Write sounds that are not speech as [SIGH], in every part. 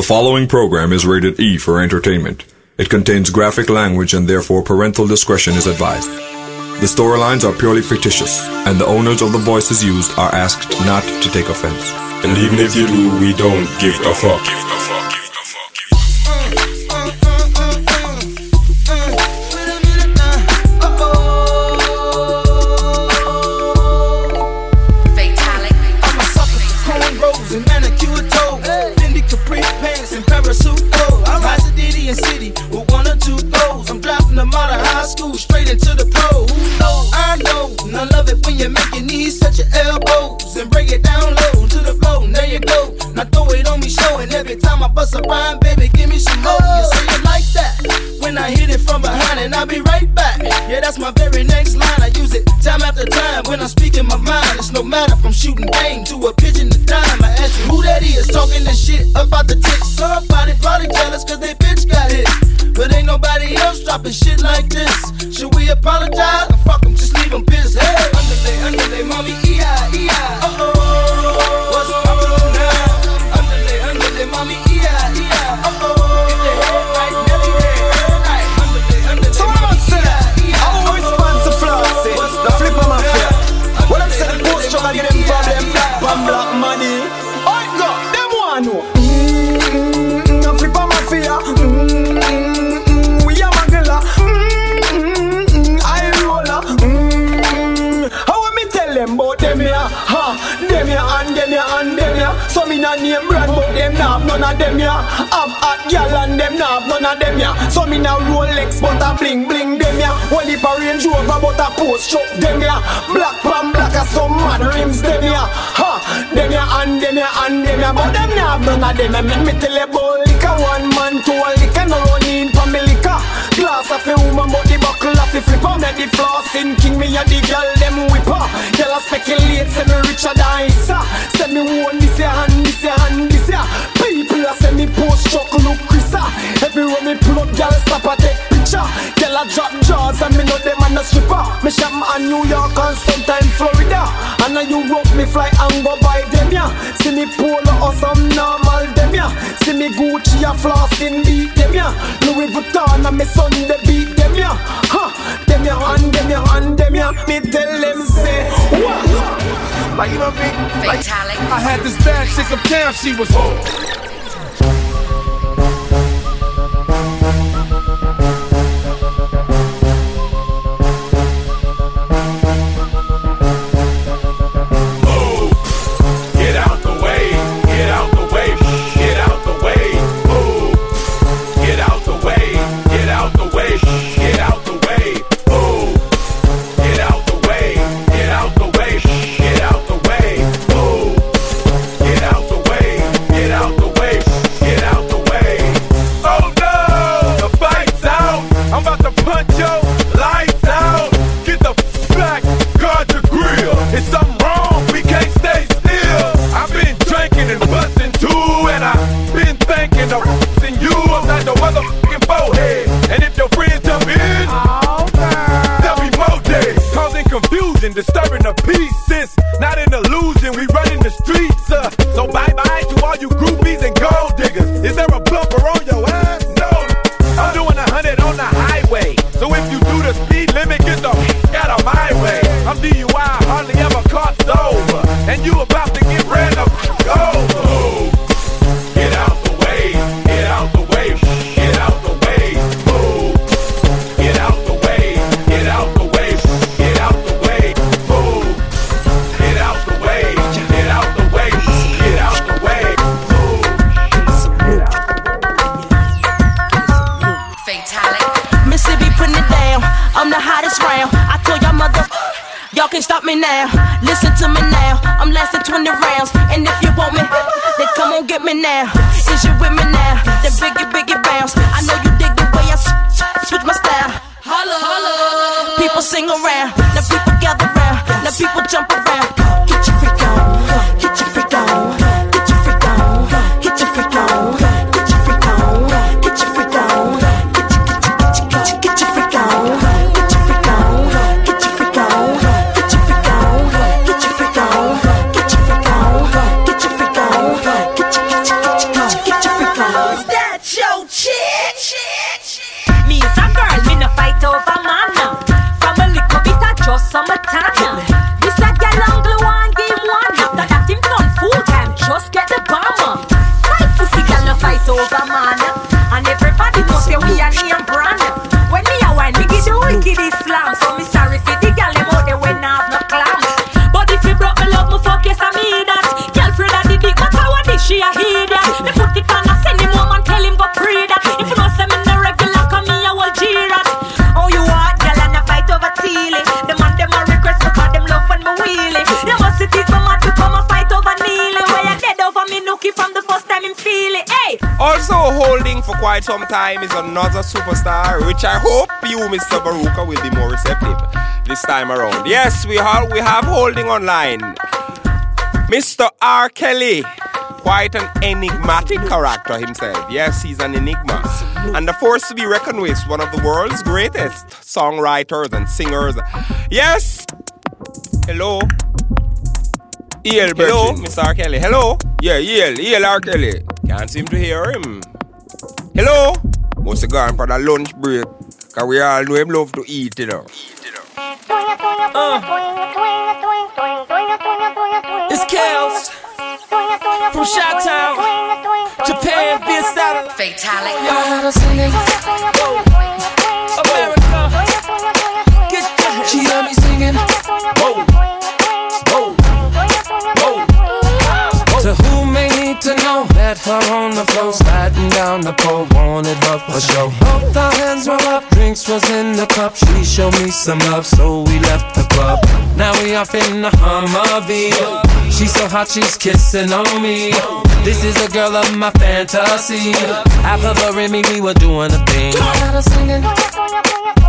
The following program is rated E for entertainment. It contains graphic language and therefore parental discretion is advised. The storylines are purely fictitious, and the owners of the voices used are asked not to take offense. And even if you do, we don't give a fuck. Straight into the pro. Who knows? I know. And I love it when you make your knees touch your elbows and break it down low to the floor. There you go. Now throw it on me, showing every time I bust a rhyme, baby, give me some more. You say it like that. When I hit it from behind, and I'll be right back. Yeah, that's my very next line. I use it time after time when I'm speaking my mind. It's no matter from shooting game to a pigeon to dime. I you who that is talking this shit about the ticks. Somebody probably jealous cause they bitch got hit. But ain't nobody else dropping shit like this. Should we apologize? Or fuck them, just Gal and them nah have none of them here. So me nah Rolex, but a bling bling them here. Well, if a Range Rover, but a post truck them here. Black pan black as some mad rims them here. Ha, them here and them here and them here, but them nah have none of them here. Make me tell you about liquor, one man a liquor, no in for me liquor. Glass of a woman, but the buckle of the flipper. Make the flossing king, me a the girl them whipper. Girl a speculate, say me richer than Issa. Say me own pull up, girl stop a take picture. Girl a drop jaws and me know them and a stripper. Me shop a New York and Florida. And now you rope me fly and go buy them ya. See me polo or some normal them ya. See me Gucci a flossing beat them ya. Louis Vuitton and me they beat them ya. Ha, them ya and them ya and them ya. Me tell them say what? Like you know me, like I had this bad chick uptown, she was Get quite some time is another superstar, which I hope you, Mr. Baruka, will be more receptive this time around. Yes, we have we have holding online Mr. R. Kelly. Quite an enigmatic character himself. Yes, he's an enigma. And a force to be reckoned with, one of the world's greatest songwriters and singers. Yes! Hello? E.L. Hello, Mr. R. Kelly. Hello? Yeah, E.L. E.L. R. Kelly. Can't seem to hear him. Hello? Must have gone for the lunch break. Cause we all know him love to eat, you know. Uh. It's Kels from Shot Town, Japan via satellite. Fatalic. Y'all had us singing. Her on the floor, sliding down the pole, wanted her for show. Both our hands were up, drinks was in the cup. She showed me some love, so we left the club. Now we off in the Humvee. She's so hot, she's kissing on me. This is a girl of my fantasy. After her and me, we were doing a thing. Had her singing.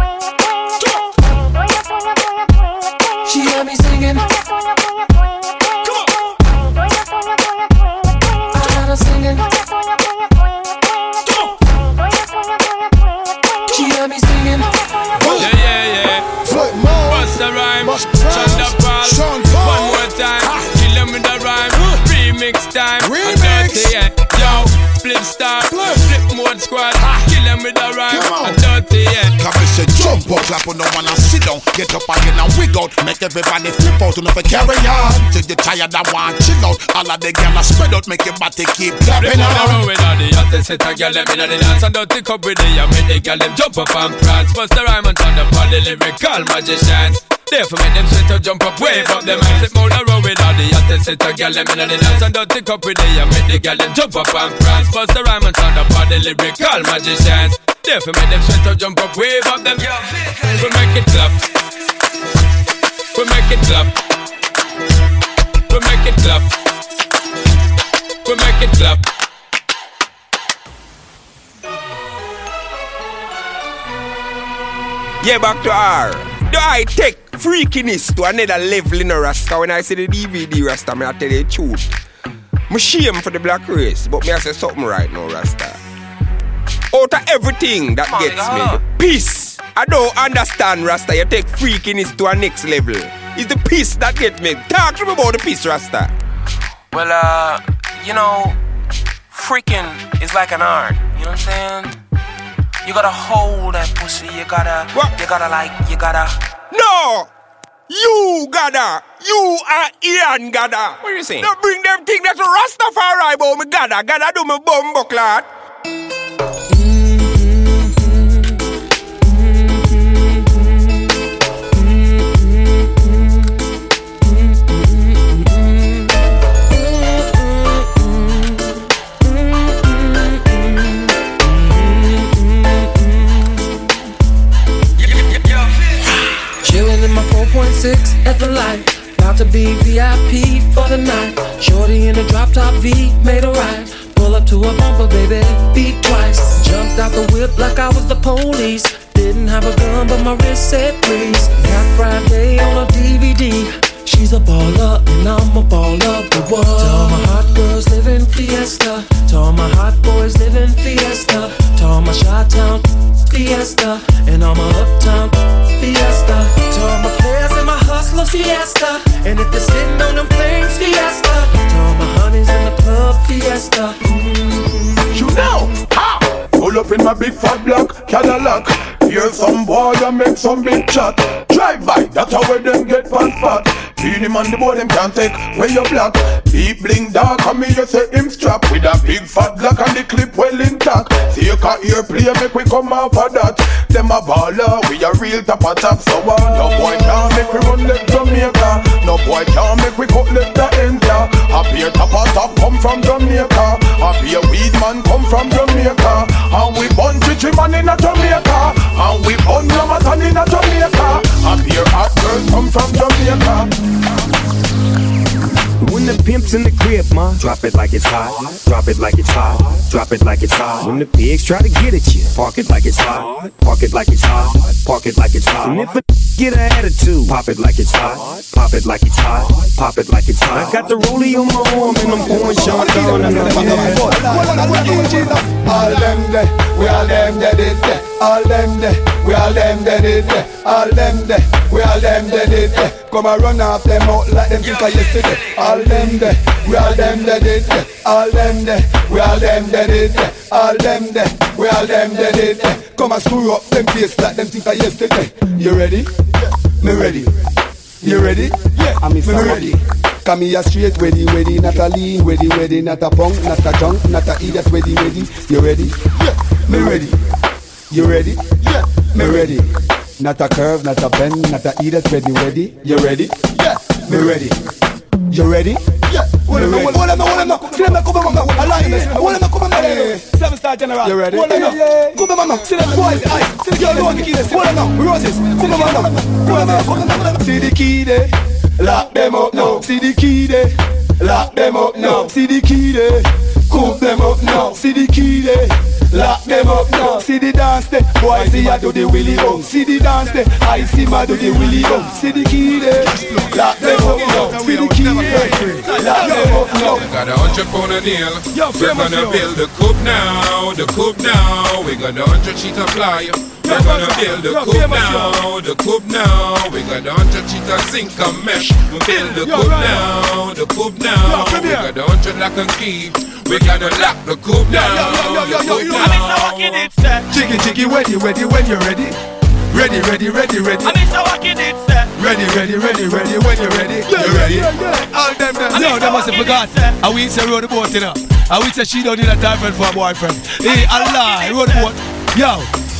Yeah. Yo, flip star. Flip. Flip mode squad. Ah. Kill him with a rhyme. I'm dirty, yeah. Come and say jump up, clap on no one and sit down. Get up again and wig out. Make everybody flip out, enough for carry on. Till you tired and want chill out. All of the gyal spread out, make your body keep Flip clapping on the on. with all the hottest set a girl them inna the dance and dirty cup with the and make the girl them jump up and prance. Bust the rhyme and turn up all the lyrical magicians. Therefore make them sweat to jump up, wave up them hands. Flip on the road with all the hottest set a girl them inna the dance and dirty cup with the and make the girl them jump up and prance. Bust the rhyme and turn up all the lyrical magicians. Therefore make them sweat to jump up, wave up them. We make it clap. We make it clap. We make it clap. We make it clap. Yeah, back to R. Do I take freakiness to another level in a Rasta when I see the DVD Rasta? Me I tell you the truth. Me shame for the black race, but me I say something right now, Rasta. Out of everything that gets me, hold peace. I don't understand, Rasta. You take freakiness to a next level. It's the peace that get me. Talk to me about the peace, Rasta. Well, uh, you know, freaking is like an art. You know what I'm saying? You gotta hold that pussy. You gotta, What? you gotta like, you gotta. No! You gotta! You are Ian gotta! What are you saying? Don't bring them thing that's a Rastafari about me gotta. Gotta do me bumbo clot. Some big chat. Drive by, that's how them get fat fat. Beat him on the board, them can't take where you black. Deep bling dark, and me you say him strap with a big fat black and the clip well intact. See you can hear play, make we come off of that. Them a baller, we a real top of top. So uh, no boy can't make we run left Jamaica. No boy can't make we cut left the enter. Happy top of top come from Jamaica. Happy a weed man come from Jamaica. Jamaica. Happy hot girl come from Jamaica. When the pimps in the crib, ma. Drop it like it's hot. Drop it like it's hot. Drop it like it's hot. When the pigs try to get at you, park it like it's hot. Park it like it's hot. Park it like it's hot. And if a [LAUGHS] get an attitude, pop it like it's hot. Pop it like it's hot. Pop it like it's hot. I got the rollie on my arm and I'm pouring Chandon. I'm- All them there, we all them dead. All them there, we all them dead it there. All them there, we all them dead it there. Come and run off them out like them think of yesterday. All them there, we all them dead it there. All them there, we all them dead it there. All them there, we all them dead it there. Come and screw up them face like them think of yesterday. You ready? Me ready. You ready? Yeah, I'm me ready. Come here straight, ready, ready, not a lean, ready, ready, not a punk, not a junk, not a idiot, ready, ready. You ready? Yeah, me ready. You ready? Yeah, me ready. Not a curve, not a bend, not a idiot, ready, ready. You ready? Yeah, me ready. You ready? Yeah, me ready. Hold on, hold on, see them come on, mama. I like this. Hold on, come on, mama. Seven star general. You ready? Hold on, come on, mama. See them boys, eyes. See the girl, know the key. Hold on, roses. See them, mama. Hold on, hold on, hold on. See the key there, lock them up now. See the key there, lock them up now. See the key there, cook them up now. See the key there. Lock them up now. See the dance there. Boy, see I do the willy bum. See the dance there. I see my do the willy bum. See the key there. Lock them up now. See the key there. Lock them up now. Got a hundred pound a nail. We're gonna build the coop now, the coop now. We got a hundred sheet of fly. We're gonna build the coop now, the coop now. We got a hundred sheet of zinc and mesh. We build the coop now, the coop Yo, now. come We here. got a hundred lock and key. We gotta lock the coop Yo, yo, now. yo, yo, yo, the yo, coop yo. now. Jiggy, jiggy, ready, ready, when you're ready. Ready, ready, ready, ready. I'm so walking it, sir. Ready, ready, ready, ready, when you're ready. You ready? All them there. Yo, they must have forgot. And we say row the boat, you know. And we say she don't need a boyfriend for a boyfriend. Hey, Allah, row the boat. Yo,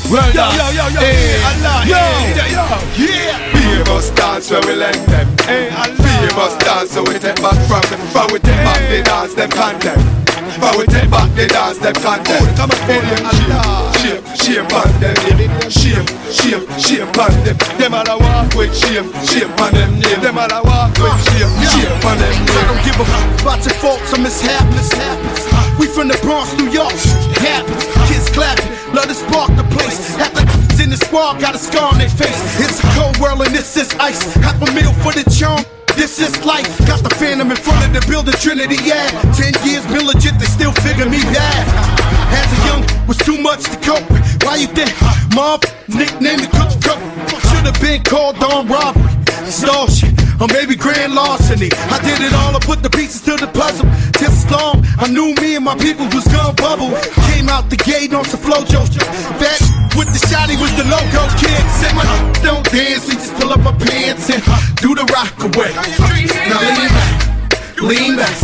well Yo, done. yo, yo, yo, Hey, Allah, yo, hey, yo, yeah. Famous dance where we lend them. Famous dance so we take back from them. From we take back the dance them condemn. From we take back the dance them condemn. Come on, Allah. Shame, shame on them. Shame, shame, shame on them. Them all a walk with shame, shame on them name. Them all a walk with shame, shame on them I don't give a fuck about your faults or mishaps. We from the Bronx, New York. It happens. Kids clapping, love to spark the place. Half the in the squad got a scar on their face. It's a cold world and this is ice. Half a meal for the charm. This is life. Got the phantom in front of the building, Trinity, yeah. Ten years been legit, they still figure me bad. As a young, was too much to cope. Why you think? Mom, nickname the cook cook. Should've been called on robbery. Extortion, or maybe grand larceny. I did it all, I put the pieces to the puzzle. Just as long, I knew me and my people was gonna bubble. Came out the gate on some flojo. That with the shotty was the logo kid. Said my don't dance, we just pull up our pants and do the rock away. Now lean back, lean back,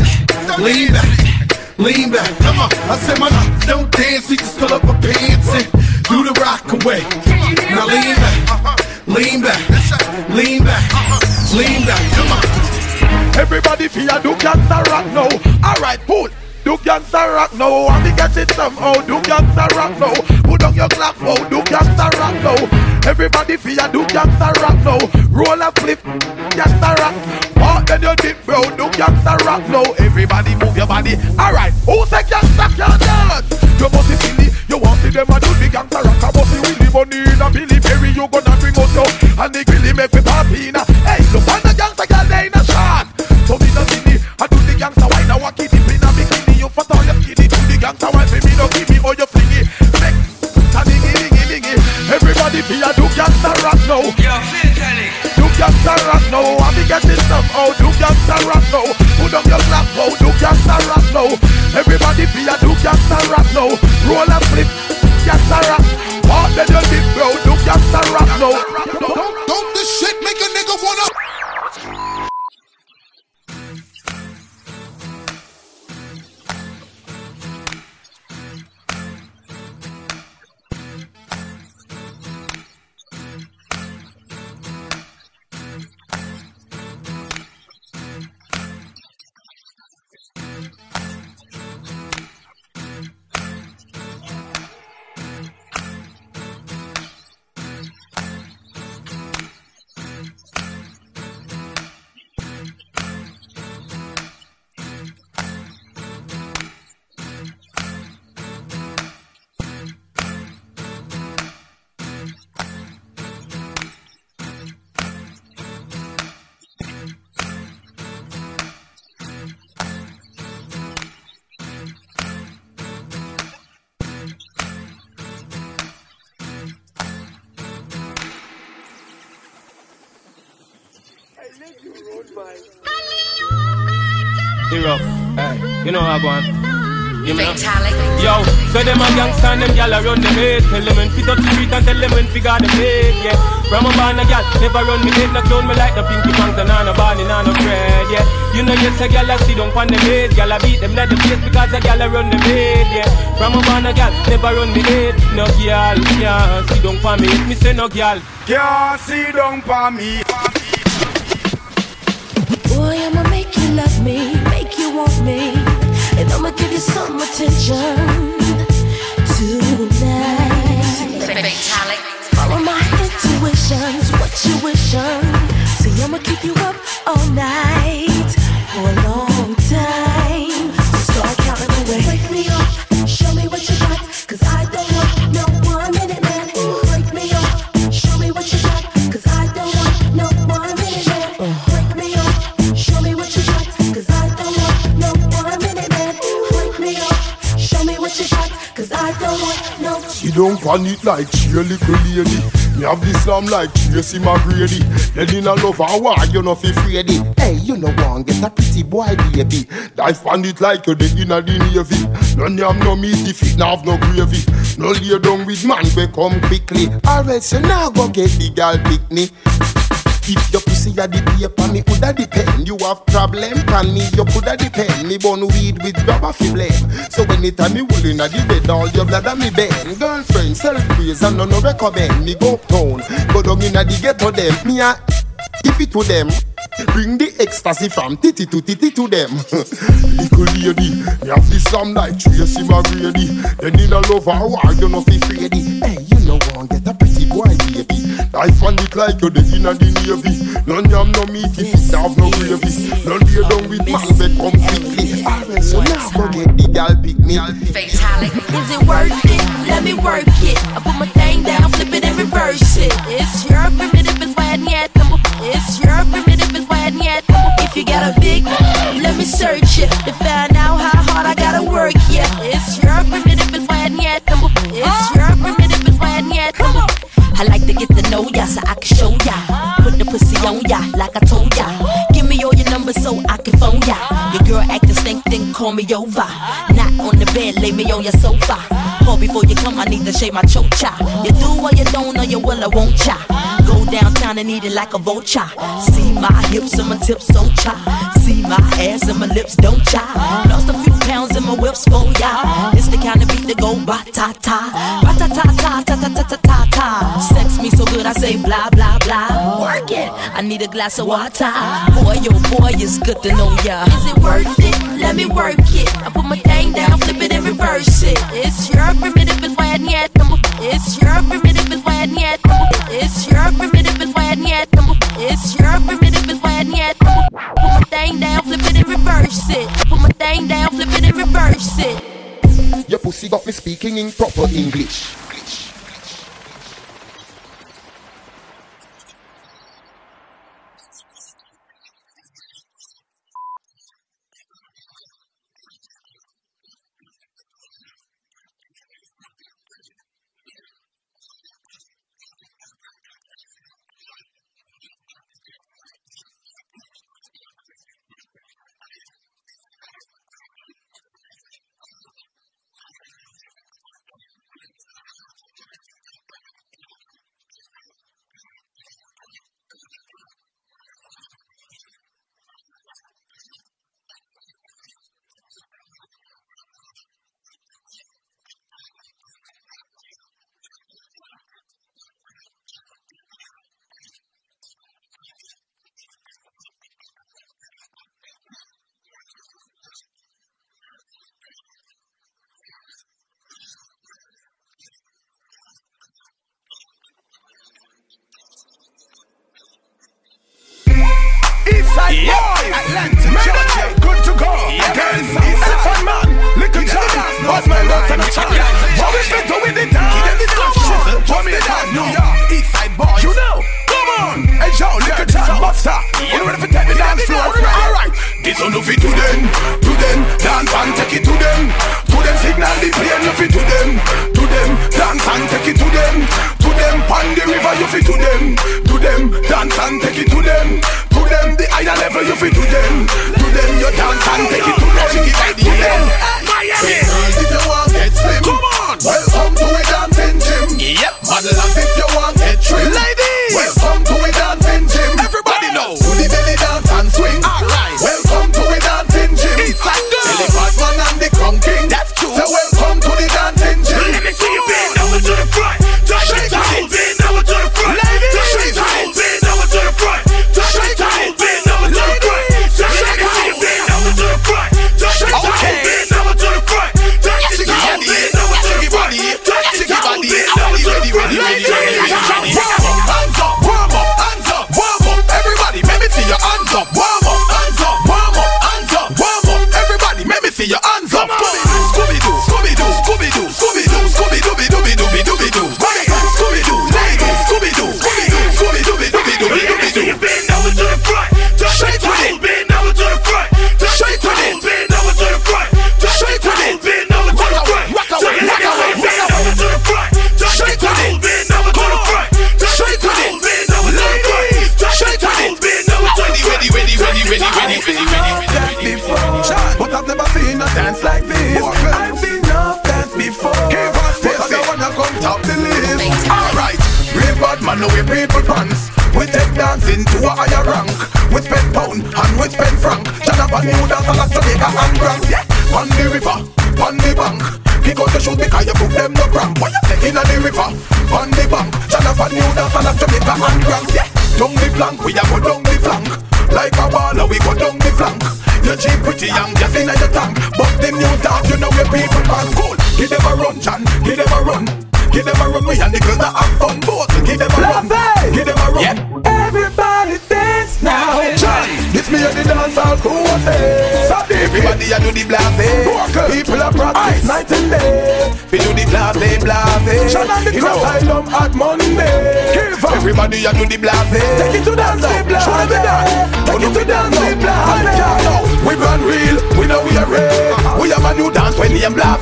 lean back, lean back. Come on, I said my don't dance, we just pull up my pants and do the rock away. Now lean back, lean back, lean back, lean back. Come on. Everybody fear do gangsta rock now. Alright, pull. Do gangsta rock now. And me get it somehow. Do gangsta rock now. Put on your clock now. Do gangsta rock now. Everybody fear do gangsta rock now. Roll a flip. Gangsta rock. Part then you dip, bro. Do gangsta rock now. Everybody move your body. Alright, who say gangsta can't dance? You must be silly. You want to them a do the gangsta rock. I must be Willie Money in a Billy Berry. You gonna bring us out. And the grilly make me happy now. Hey, look on the gangsta girl they in a shot. So me no silly, I do the gangsta wine, I walk it deep in a bikini. You fat or you skinny, do the gangsta wine, baby, no give me or you flingy. Make a dingy, dingy, dingy. Everybody feel a do gangsta rock now. Do gangsta rock now, I be getting some. Oh, do gangsta rock now. Put up your clap, oh, do gangsta rock now. Everybody feel a do gangsta rock now. Roll and flip, gangsta rock. Part then you dip, bro. Do gangsta rock now. Don't this shit make a Hero, hey, you know how I go on. You know? Yo, so them a gangsta and them gal a run the head. Tell them when fi touch the street and tell them when fi got them head. Yeah, from a born a gal, never run me head. No clone me like the pinky pants and no barney, no no bread. Yeah, you know yes a gal a sit down pon them head. Gal a beat them like the place because a gal a run them head. Yeah, from a born a gal, never run me head. No gal, yeah, sit down pon me. Me say no gal. Can't sit down for me. Love me, make you want me, and I'ma give you some attention tonight. Follow my intuitions, what you wishing. See, I'ma keep you up all night for long down pan it like cheer little lady. Me have the slam like Tracy McGrady. Then in a love war, you know fi afraid. Hey, you know one get a pretty boy baby. Dive pan it like you the inna the navy. None yam no meat if it nav no gravy. No lay down with man we come quickly. Else you now go get the girl picnic. If your pussy a the paper, me coulda depend. You have problem pan me, you coulda depend. Me born weed with rubber fi blame. So when it anytime me wool inna the bed, all your a me bend. Girlfriend, self praise and no no recommend. Me go uptown, go down inna the ghetto them. Me a give it to them. Bring the ecstasy from titty to titty to them. [LAUGHS] Little lady, me have the slam like Tracy McGrady. Then in a love and war, you know fi fredy. Hey, you know one get a pretty boy. Life on it like you the inna the navy. None yam no meat if it have no gravy. None lay down with man they come quickly. Alright, so now go get the gal pick me. Fatality. Is it worth it? Let me work it. I put my thing down, flip it and reverse it. It's your primitive, it's why yet. It's your primitive, it's why yet. If you got a big, let me search it to find call me over. Not on the bed, lay me on your sofa. Call before you come, I need to shave my chocha. You do or you don't, or you will, I won't cha. Go downtown and eat it like a vulture. See my hips and my tips so cha. See my ass and my lips don't cha. Lost a few pounds in my whips for ya. It's the kind of beat that go ba ta ta, ba ta ta ta ta ta ta ta ta. Sex me so good I say blah blah blah. It. I need a glass of water. Boy, yo boy, it's good to know ya. Is it worth it? Let me work it. I put my thing down, flip it and reverse it. It's your primitive, it's why I need It's your primitive, it's why I need It's your primitive, it's why I need It's your primitive, it's why I need Put my thing down, flip it and reverse it. Put my thing down, flip it and reverse it. Your pussy got me speaking in proper English. Me and the dance hall crew a say. So everybody a do the blase. People a practice night and day. We do the blase, blase. John and the crew. In asylum at Monday. Everybody a do the blase. Take it to dance, blase. Show them the dance. Take it to dance, blase. We run real, we are. We have a new dance when the am blase.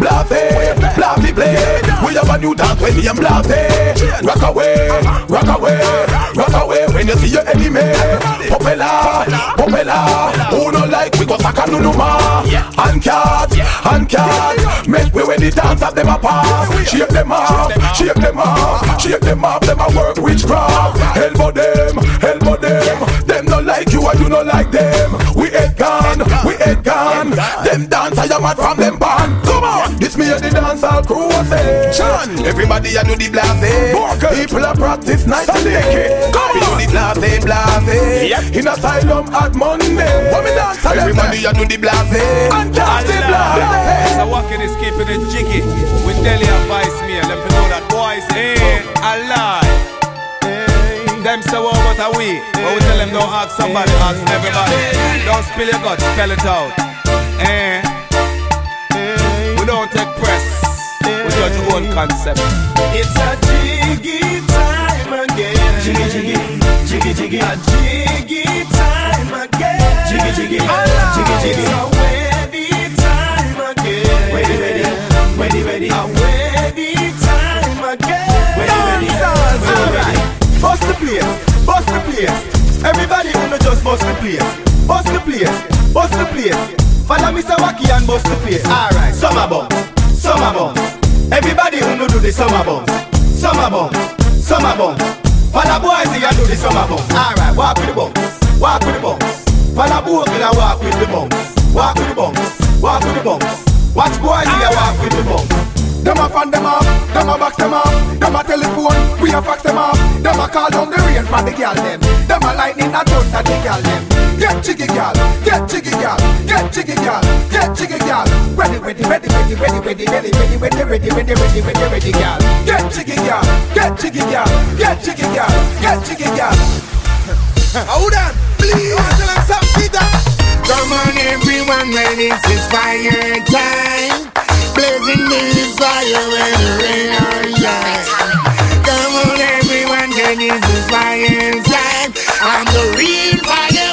Blase, blase, play. We have a new dance when the am blase. Rock away, rock away, rock away when you see your enemy. Popela, popela. Who no like we go saka no no ma. And cat, and cat. Make we when the dance of them apart. Shake them off, shake them off, shake them off. Them a work witchcraft. Elbow them, elbow them. Them no like you and you no like them. We ain't gone, we ain't gone. Them dance I am mad from them band. Come on, this me and the dance all crew a say. John, everybody a do the blase. People a practice night and day. Come on, do the blase, blase. Yep. In asylum at Monday. What me dance Everybody a do the blase. And dance the blase. So walking is keeping it jiggy. With Delhi advice me and them to know that boys eh, ain't alive. Them say what about a we But we tell them don't ask somebody, ask everybody Don't spill your guts, spell it out eh. We don't take press We judge your own concept It's a jiggy time again. Jiggy jiggy, jiggy jiggy. A jiggy time again. Jiggy jiggy, jiggy jiggy. It's a ready time again. Ready ready, ready ready. Ready Bust the place, bust the place. Everybody wanna just bust the place. Bust the place, bust the place. Follow Mr. Wacky and bust the place. Alright, summer bombs, summer bombs. Everybody wanna do the summer bombs. Summer bombs, summer bombs. Follow boys here do the summer bombs. Alright, walk with the bombs, walk with the bombs. Follow boys here walk with the bombs. Walk with the bombs, walk with the bombs. Watch boys here walk with the bombs. Them a fan them off, them a box them off, them a telephone, we a fax them off, them a call down the rain for the girl them, them a lightning a thunder the girl them. Get jiggy girl, get jiggy girl, get jiggy girl, get jiggy girl. Ready, ready, ready, ready, ready, ready, ready, ready, ready, ready, ready, ready, ready, ready, girl. Get jiggy girl, get jiggy girl, get jiggy girl, get jiggy girl. Hold on, please. Tell them something, Come on everyone, when this is fire time Blazing this fire when the rain or shine Come on everyone, when this fire time I'm the real fireman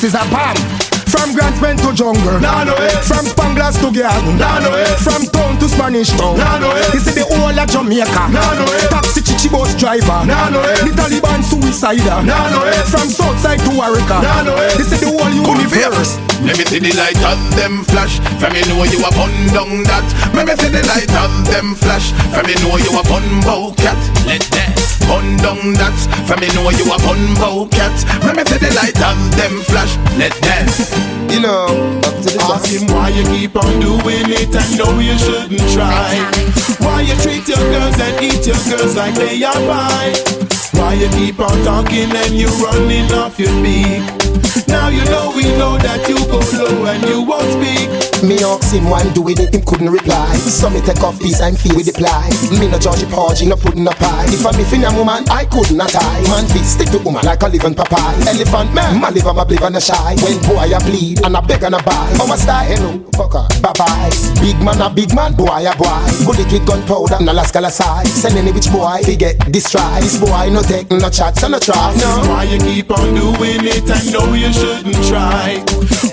This is a bomb. From Grantsman to jungle, Nah, no way. from Spanglass to Garden, Nah, no way. from town to Spanish town. Nah, no way. This is the whole of Jamaica. Nah, no way. Taxi chichi bus driver. Nah, no way. The Taliban suicider. Nah, no way. From Southside to Warwick. Nah, no way. This is the whole universe. Let me see the light of them flash. From me know you a bun down that. Let me see the light of them flash. From me know you a bun bow cat. Let that bun down that. From me know you a bun bow cat. Let me see the light of them flash. Let that. You know, up to the Ask him why you keep on doing it and know you shouldn't try. Why you treat your girls and eat your girls like they are pie. Why you keep on talking and you running off your beak. Now you know we know that you go low and you won't speak. Me ask him why do it, him couldn't reply. So me take off piece and feel with the ply. Me no judge porgy, no pudding no pie. If I'm a a woman, I could not tie. Man feet stick to woman like a living papaya. Elephant man, my liver, my liver no shy. When boy I bleed and I beg and I buy. Oh, Our style, hello, fucker, bye bye. Big man a big man, boy a boy. Bullet with gunpowder, no last color side. Send any which boy, he get destroyed. This boy no take no chats and no try. No. No. Why you keep on doing it and know you shouldn't try?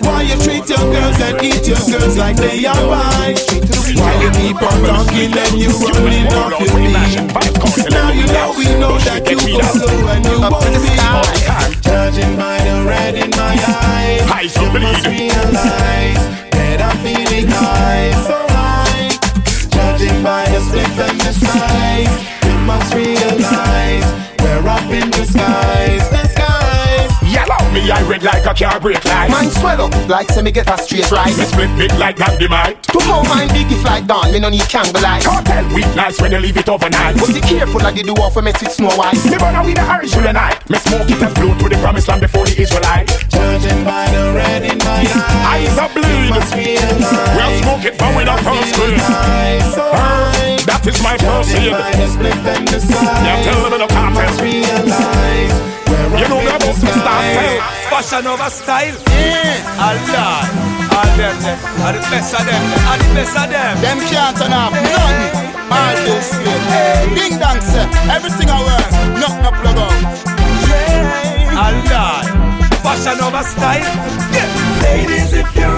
Why you treat your girls and eat your girls like they are right? Why you keep on talking and you running off your feet? Now you know we know that you go slow and you won't be. Judging by the red in my eyes, you must realize that I'm feeling high, so high. Judging by the split and the size, you must realize we're up in the me, I red like a car brake light. Mine swell up like say me get a straight right. Me split big like dynamite. To how mine big if like dawn, me no need candlelight. Cartel weak nice when you leave it overnight. But be careful like the dwarf when mess with Snow White. Me burn with the Irish till the night. Me smoke it and flow to the promised land before the Israelite. Judging by the red in my eyes, [LAUGHS] Eyes are bleed. must realize We'll smoke it from with our first green. That is my first Judging seed. by the split and Yeah, tell them in the cartel. Must realize we're You know me about skies. Say. Fashion over style. Yeah. Allah. All them them. Are the best of them. Are the best of them. Them can't turn off none. All this way. Ding dong say everything I wear, nothing no plug out. Allah. Fashion over style. Yeah. Ladies, if you're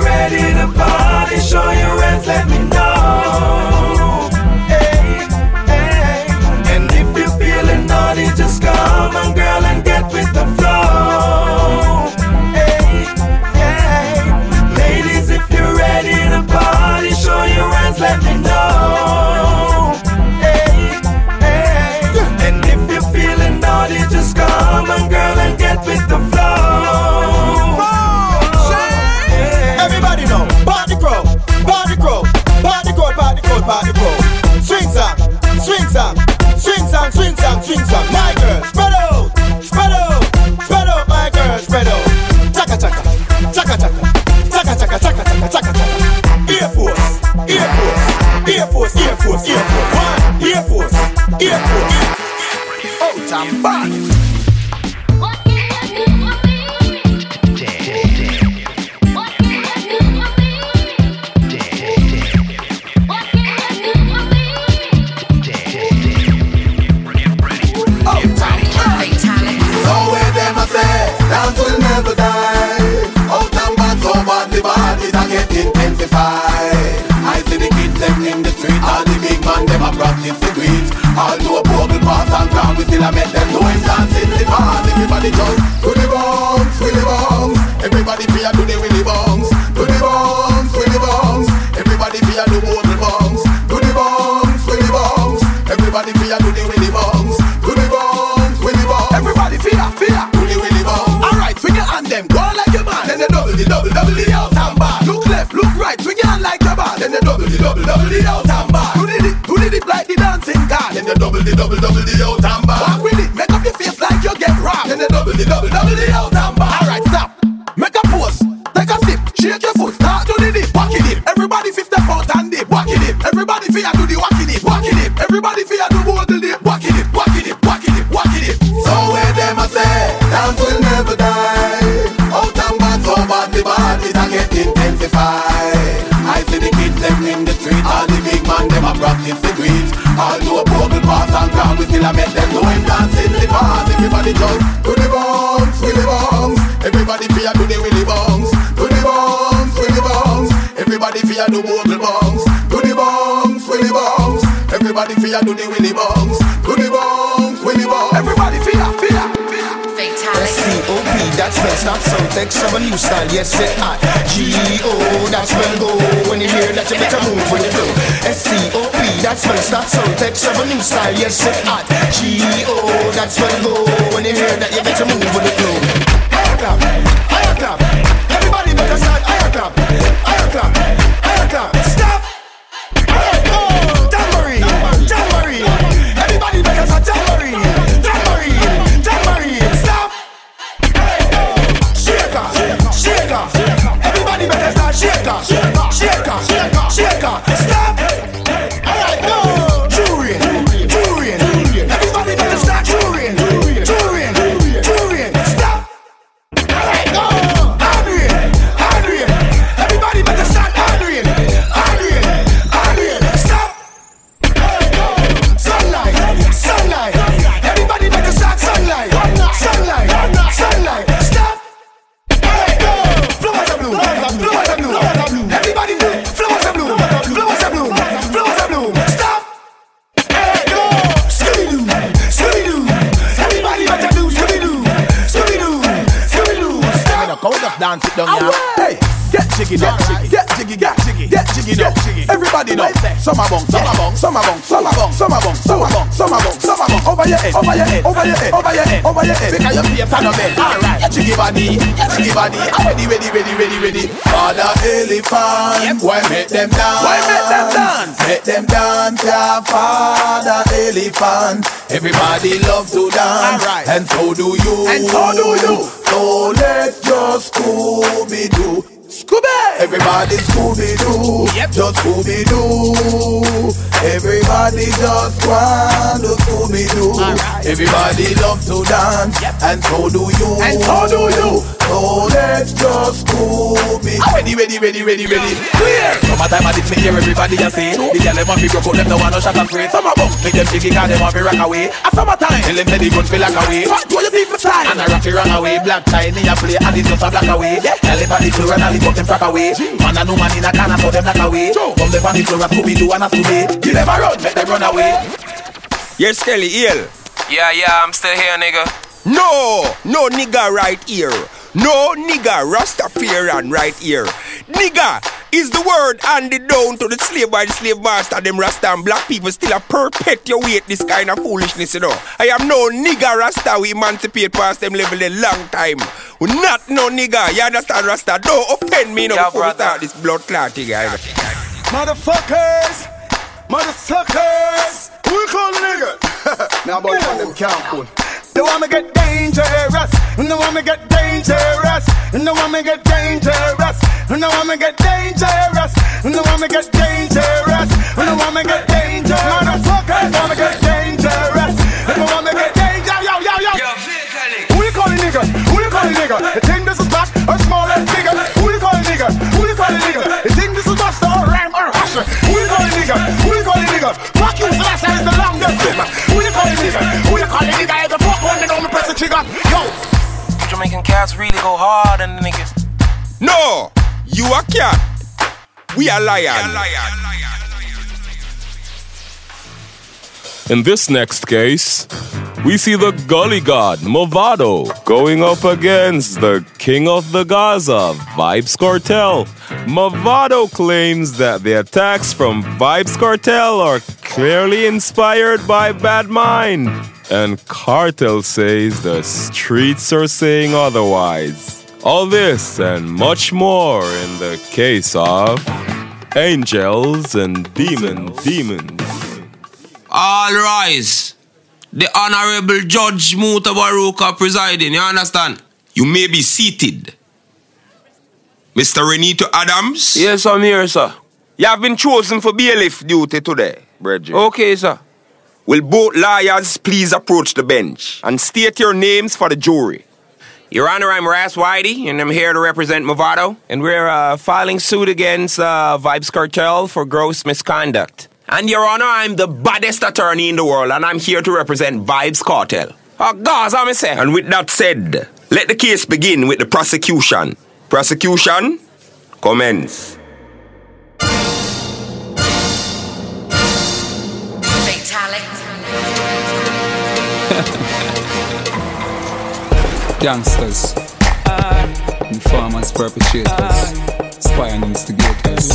tweets. All do a vocal pass and crown, we still a make them know him dancing the bars. Everybody jump to the bounce, to the bounce. Everybody fear to the willy bounce, to the bounce, willy bounce. Everybody fear to vocal bounce, to the bounce, willy bounce. Everybody fear to the willy bounce, to the bounce, S-T-O-P, that's spell stop so text of a new style, yes it hot G-O, that's spell go. When you hear that you better move when you flow S-T-O-P, that's spell stop so text of a new style, yes it hot G-O, that's spell go. When you hear that you better move the flow Higher clap, down here. Hey, get jiggy now, get jiggy, get jiggy, get jiggy now. Everybody know. Summer bong, summer bong, summer bong, summer bong, summer bong, summer bong, summer bong, summer bong. Over your head, over your head, over your head, over your head, over your head. Because you play on bed. Alright, get jiggy body, get jiggy body. I'm Ready, ready, ready, ready, ready. Father elephant, why make them dance? Why make them dance? Make them dance, yeah, father elephant. Everybody love to dance, right. and so do you. And so do you. So let's just Scooby Doo. Scooby! Everybody Scooby Doo. Yep. Just Scooby Doo. Everybody just want to Scooby Doo. Everybody love to dance, and so do you. And so do you. So let's just Scooby. Ready, ready, ready, ready, ready. Clear. Summertime I did me hear everybody a say. The girl them want to broke out, them no want no shot and spray. Summer bum, make them jiggy 'cause them want to rock away. A summertime, tell them say the gun feel like away. What do you people say? And I rock it run away. Black tie me a play, and it's just a black away. Yeah, Tell them on the floor and I lift up them frack away. Man a no man in a corner, so them knock away. Come them on the floor, a Scooby Doo and a Scooby. Give them a run, make them run away. Yes, Kelly, ill. Yeah, yeah, I'm still here, nigga. No, no nigga right here. No nigga Rastafarian right here. Nigga is the word handed down to the slave by the slave master. Them Rasta and black people still a perpetuate this kind of foolishness, you know. I am no nigga Rasta. We emancipate past them level a long time. We not no nigga. You understand, Rasta? Don't offend me no Yeah, before we start this blood clotting, guy. Motherfuckers! Motherfuckers! We call nigga! [LAUGHS] now boy, on them can't pull. They want me get dangerous. They want me get dangerous. They want me get dangerous. They want me get dangerous. They want me get dangerous. They want me get dangerous. Motherfuckers want me get dangerous. They want me get dangerous. Yo, yo, yo. Who you calling nigga? Who you calling nigga? You think this is black or small and bigger? Who you calling nigga? Who you calling nigga? You think this is Buster or Ram or Usher? Who you calling nigga? Who you calling nigga? Fuck you, that's is the longest. Who you calling nigga? Who you calling nigga? Trigger. Yo, Jamaican cats really go hard on the niggas. No, you a cat. We are lion. In this next case, we see the gully god, Mavado, going up against the king of the Gaza, Vybz Kartel. Mavado claims that the attacks from Vybz Kartel are clearly inspired by Bad Mind. And Kartel says the streets are saying otherwise. All this and much more in the case of Angels and Demons. Demons. All rise. The Honorable Judge Mutabaruka presiding, you understand? You may be seated. Mr. Renito Adams? Yes, I'm here, sir. You have been chosen for bailiff duty today, Bridget. Okay, sir. Will both lawyers please approach the bench and state your names for the jury? Your Honor, I'm Ras Whitey, and I'm here to represent Mavado, and we're uh, filing suit against uh, Vybz Kartel for gross misconduct. And Your Honor, I'm the baddest attorney in the world, and I'm here to represent Vybz Kartel. Oh, God, I'm say. And with that said, let the case begin with the prosecution. Prosecution, commence. Fatalic. [LAUGHS] Gangsters, informers, perpetrators, spy and instigators.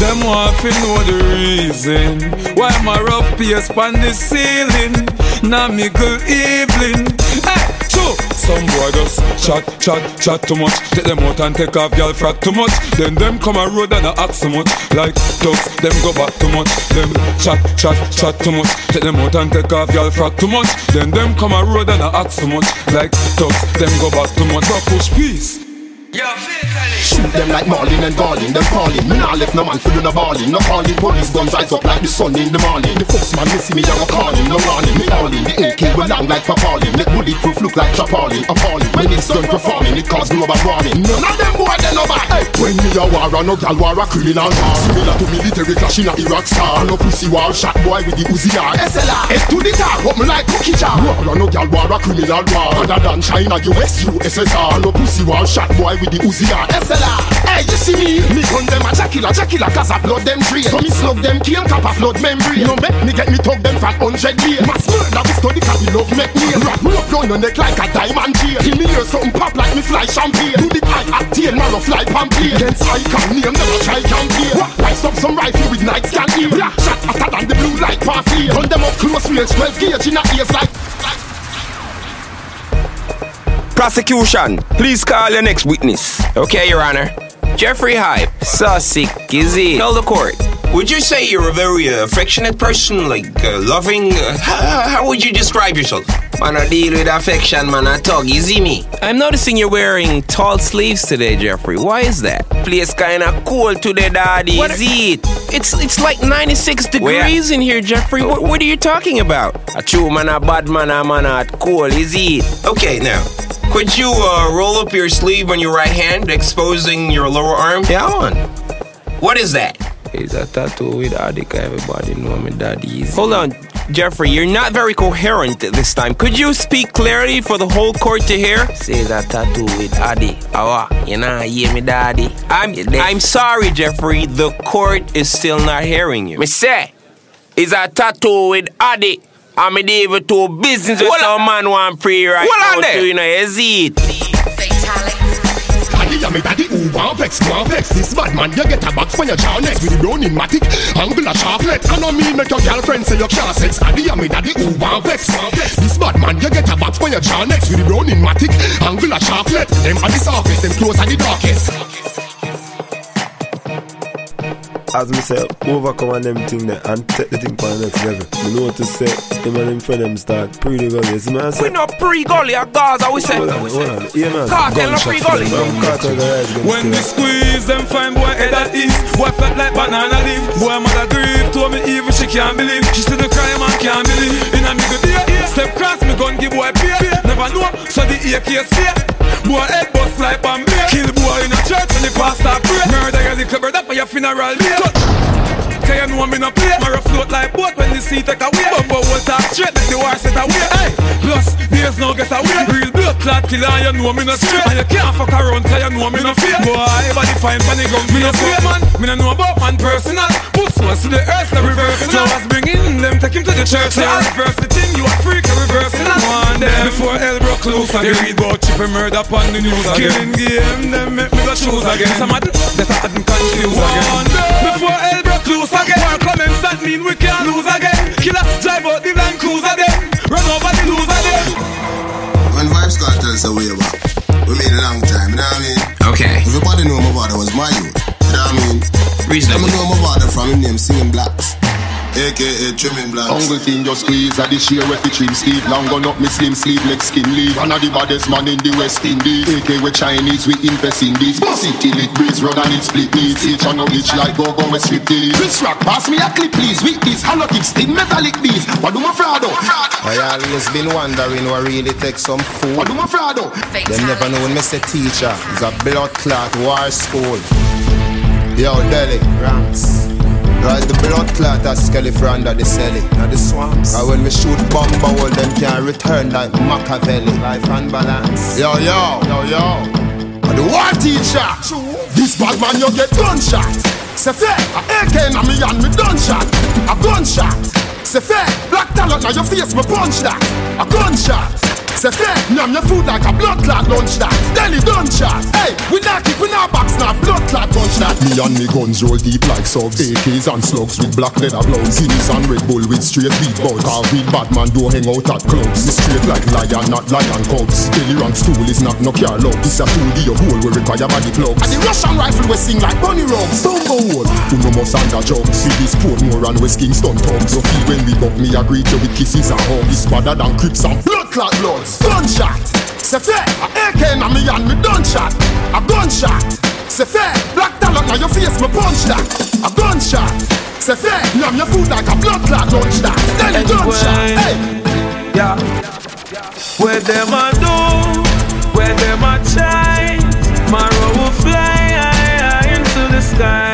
Them want to know the reason why my rough pace on the ceiling. Now me good evening. Hey, so some boy just chat, chat, chat too much. Take them out and take off y'all frack too much. Then them come a road and a act so much. Like ducks, them go back too much. Them chat, chat, chat too much. Take them out and take off y'all frack too much. Then them come a road and a act so much. Like ducks, them go back too much. But push peace. Shoot them like Marlin and Garlin, them falling. Me nah left no man for do no balling. No calling police guns rise up like the sun in the morning. The first man me see me, I go calling, no warning. Me calling, the AK will long like Papalin. Make bulletproof look like Chaparlin. Appalling, when it's done performing, it cause global warming. None of them boy they no bad. Hey, when me a war, no gal war a criminal war. Similar to military clash in a Iraq star. No pussy war, shot boy with the Uzi R. SLR, head to the top, what me like cookie jar. War, no gal war a criminal war. Other than China, US, USSR. No pussy war, shot boy with the Uzi R. SLR, hey, you see me? Me gun them a jackilla, jackilla, cause I blood them tree. So me slug them, kill cap a flood membrane. No make me get me tug them fat hundred year. Mass murder, we study cause we love make me. Wrap me up round your neck like a diamond chain. Till me hear something pop like me fly champagne. Do the eye at tail, marrow fly pamphlet. Against I can name, never try campaign. Rise up some rifle with night scan ear. Shot faster than the blue light pathway. Run them up close range, 12 gauge in a ears like. Prosecution, please call your next witness. Okay, Your Honor. Jeffrey Hype, Sussex, is it? Tell the court. Would you say you're a very uh, affectionate person, like uh, loving? Uh, how, how would you describe yourself? Man, I deal with affection, man. I talk easy me. I'm noticing you're wearing tall sleeves today, Jeffrey. Why is that? Place kinda cold today, daddy. What is it? It's it's like 96 degrees in here, Jeffrey. What, what are you talking about? A true man, a bad man, a man at cold. Is it? Okay, now. Could you uh, roll up your sleeve on your right hand, exposing your lower arm? Yeah, on. What is that? It's a tattoo with Adika. Everybody know me daddy is. Hold on, Jeffrey, you're not very coherent this time. Could you speak clearly for the whole court to hear? Say that tattoo with Adi. Awa, you know, hear me daddy. I'm I'm sorry, Jeffrey. The court is still not hearing you. Me say, it's a tattoo with Adi. I'm a deal with two business with some man want pray right Hold on now. there. to, You know, is it? Daddy, I'm a daddy who want vex, want vex This bad man, you get a box when you jaw next With the browning matic, angular chocolate I know me make your girlfriend say you can't sex Daddy, I'm a daddy who want vex, want vex This bad man, you get a box when you jaw next With the browning matic, angular chocolate Them are the softest, them close are the darkest As me say, overcome on them thing there and take the thing for the next level. Me know what to say, him and him friend them start pretty well. You see me I say? We not pre-gully or Gaza, we say. Hold on, hold on. Yeah, man. Cartel, not Gunshots pre-gully. to them, Cartel guys against When we squeeze them fine boy head at ease Boy felt like banana leaf Boy mother grieve Told me even she can't believe She said the crime man can't believe In a me good day Step cross me gun give boy pay Never know so the AK stay Boy head bust like Bombay Kill boy in a church when the pastor pray. Murder your little brother for your funeral day Cause you know me no play. Marrow float like boat when the sea take away Bumbo will talk straight make the war set away Hey, plus there's no get away. Real blood clot killer you know me no straight. And you can't fuck around cause you know me no fear. Boy, body fine funny gun Me no fear man, me no know about man personal. Put source to the earth, the reverse Now I was bringing them, take him to the church Say I reverse the thing, you a freak, I reverse it close again. They read about chip and murder upon the news again. Killing game, them make me go choose again. Some of them that I hadn't confused again. Before hell broke loose again. War comments that mean we can't lose again. Killer drive out the Land Cruiser again. Run over the loser again. When Vybz Kartel's a way back, we made a long time, you know what I mean? Okay. Everybody know my father was my youth, you know what I mean? Reasonable. I know my father from his name singing blacks. AKA trimming blacks. Uncle thing just squeeze at the share with the trim Steve Long gun up me slim sleeve leg skin leave One of the baddest man in the West Indies AK with Chinese we invest in these Pussy till it breeze run and it split needs Each and knowledge like go go with strip till Chris Rock pass me a clip please With this hollow tip sting metallic bees What do my fraud oh? I always been wondering what really takes some food. What do my fraud oh? Them never know when me say teacher is a blood clot war school. Yo, Delhi, Rams. Rise the blood clot as Skelly for under the celly. Now the swamps. And when we shoot bomb bowel, them can return like Machiavelli. Life and balance. Yo, yo, yo, yo. And the war teacher. This bad man you get gunshot Say fair, a AK na me and me gunshot A gunshot Say fair, black talent now your face me punch that A gunshot Say fair, nam your food like a blood clot lunch that? Then he gunshot Hey, we not we not box now blood clot punch that? Me and me guns roll deep like subs. AKs and slugs with black leather gloves. Guinness and Red Bull with straight beat buds. Cause we bad man don't hang out at clubs. Me straight like lion, not lion cubs. Belly rank stool is not no car love This a tool the hole we require body plugs And the Russian rifle we sing like bunny rugs. Bumbo hole, who no must under jug See this Portmore and West Kingston thugs So feel when we buck me I greet you with kisses and hugs. It's better than crips and blood clot bloods Gunshot. Say fair, AK na me and me gunshot A gunshot. Say fair, black talent na your face me punch that. A gunshot. Say fair, nam your food like a blood clot lunch that Then gunshot Hey. Yeah. Where them a do, where them a try. Tomorrow will fly into the sky.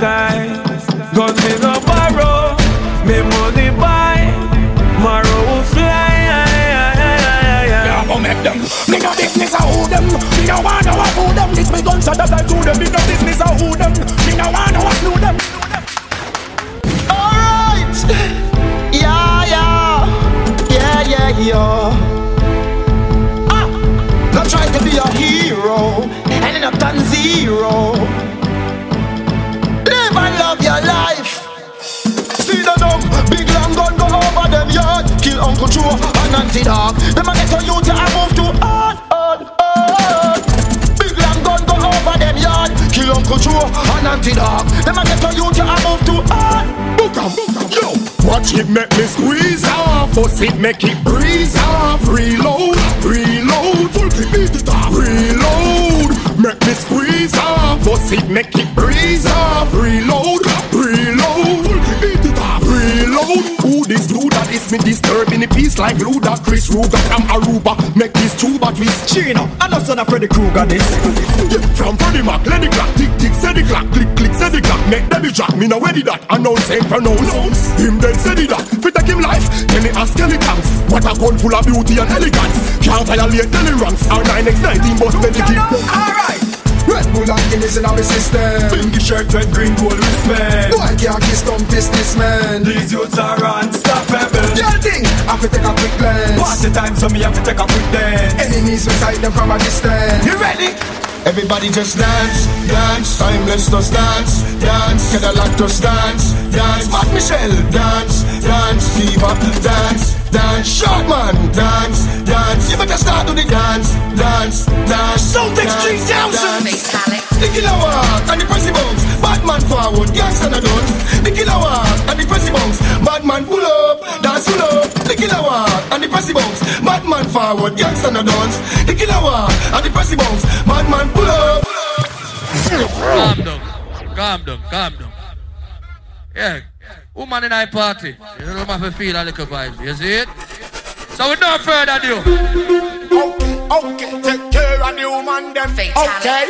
Sky. Got me no borrow, me money buy. Tomorrow will fly. Yeah, go make them. Me no business a who them. Me no want no a who them. This me gunshot that I do them. Me no business a who them. Me no want no a snoo them. Alright. Yeah, yeah. Yeah, yeah, yeah. Ah. Not try to be a hero. And end up done zero. Life. See the dumb, big long gun go over them yard. Kill Uncle Joe and Auntie Dog. Them a get on you to move to hard, hard, hard. Big long gun go over them yard. Kill Uncle Joe and Auntie Dog. Them a get on you to move to hard. Book 'em, yo. Watch it make me squeeze off, force it make it breeze off. Reload, reload, full clip it off. Reload, make me squeeze off, force it make it breeze off. Reload, me disturbing the peace like that Chris Ruger from Aruba. Make this two but with Chino. And a son of Freddy Krueger this. Yeah, from Freddy Mac, let the clock tick tick, say the clock, click click, say the clock. Make them jack me now ready that. Announce and pronounce. Him then say the that. Fit take him life, then he ask any thanks. What a gun full of beauty and elegance. Can't violate any ranks. Our 9x19 bus then they. Alright. Red Bull and Guinness in our system. Pinky shirt, red, green, gold wristband. Boy can't kiss thumb fist this man. These youths are unstoppable. Girl thing, I have to take a quick glance. Party time, so me have to take a quick dance. Enemies beside them from a distance. You ready? Everybody just dance, dance, timeless just dance, dance, get a lot just dance, dance, Matt Michelle, dance, dance, Fever, dance, dance, short man, dance, dance, you better start to the dance, dance, dance, Celtic Street Townsend. The killer walk and the pressy bounce, bad man forward, gangsta na dance, the killer walk and the pressy bounce, bad man pull up, dance pull up, the killer walk and the pressy bounce, bad man forward, gangsta na dance, the killer walk and the pressy bounce, bad man pull up. Calm down. Calm down. Calm down. Yeah. Woman in our party. You don't have to feel a little vibe. You see it? So without further ado. Okay, okay, take care of the woman them. Okay.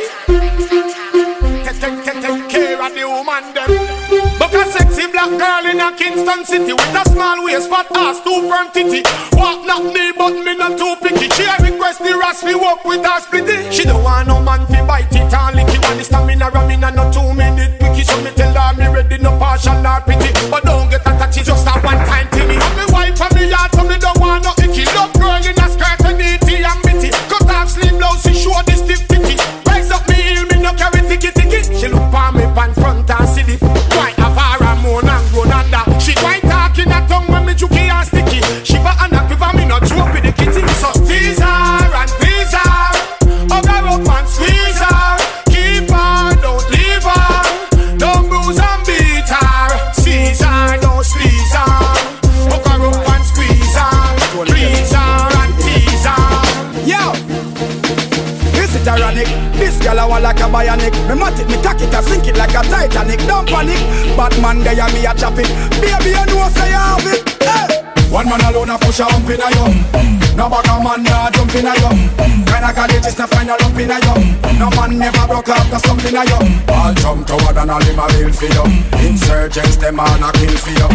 Take, take, take, take care of the woman them. Look a sexy black girl in a Kingston city with a small waist, fat ass, two firm titty. Walk not me, but me not too picky. She a request the ras fi walk with her splitty. She don't want no man fi bite it and lick it. Want the stamina ramina no two minute quickie. So me tell her me ready, no partial nor pity. But don't get attached, it's just a one time Me mat it, me cock it, I sink it like a Titanic. Don't panic. Batman there, me a chop it. Baby, you know say you have it. Hey! One man alone a push a hump in a yum. No a man nah jump in a yum. When I got it, just to find a lump in a yum. No man never broke up the something a yum. All jump toward and all him a bill for you. Insurgents them all a kill for you.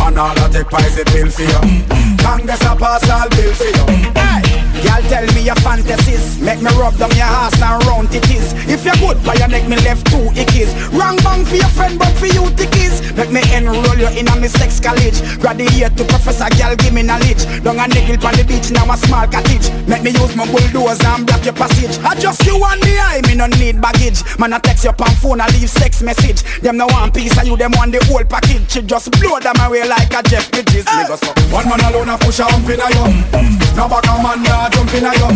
Man all a take pies a bill for you. Congress a pass all bill for you. Hey! Girl, tell me your fantasies. Make me rub down your ass and round titties. If you're good, by your neck, me left two ickies. Wrong bang for your friend, but for you tickies. Make me enroll you in a me sex college. Graduate to professor, girl, give me knowledge. Down a niggle on the beach, now a small cottage. Make me use my bulldozer and block your passage. I just you and me, I me no need baggage. Man, I text your pan phone, I leave sex message. Them no one piece of you, them want the whole package. She just blow them away like a Jeff Bridges. Me go so. One man alone, a push a hump in a yum. No back a man, nah jump in a yum.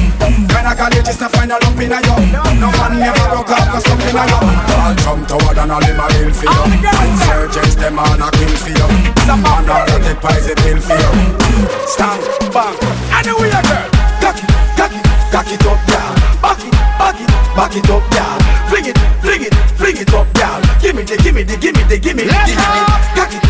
When I college, just to find a lump in a yum. No man never broke up, cause something a yum. All jump toward and him a bill for you. Insurgents, them all I kill for you. All that take pies a bill for you. Stand, bang, and the way a girl. Cock it, cock it, cock it up, down. Back it, back it, back it up, down. Fling it, fling it, fling it up, down. Give me the, give me the, give me the, give me the, give me the. Cock it,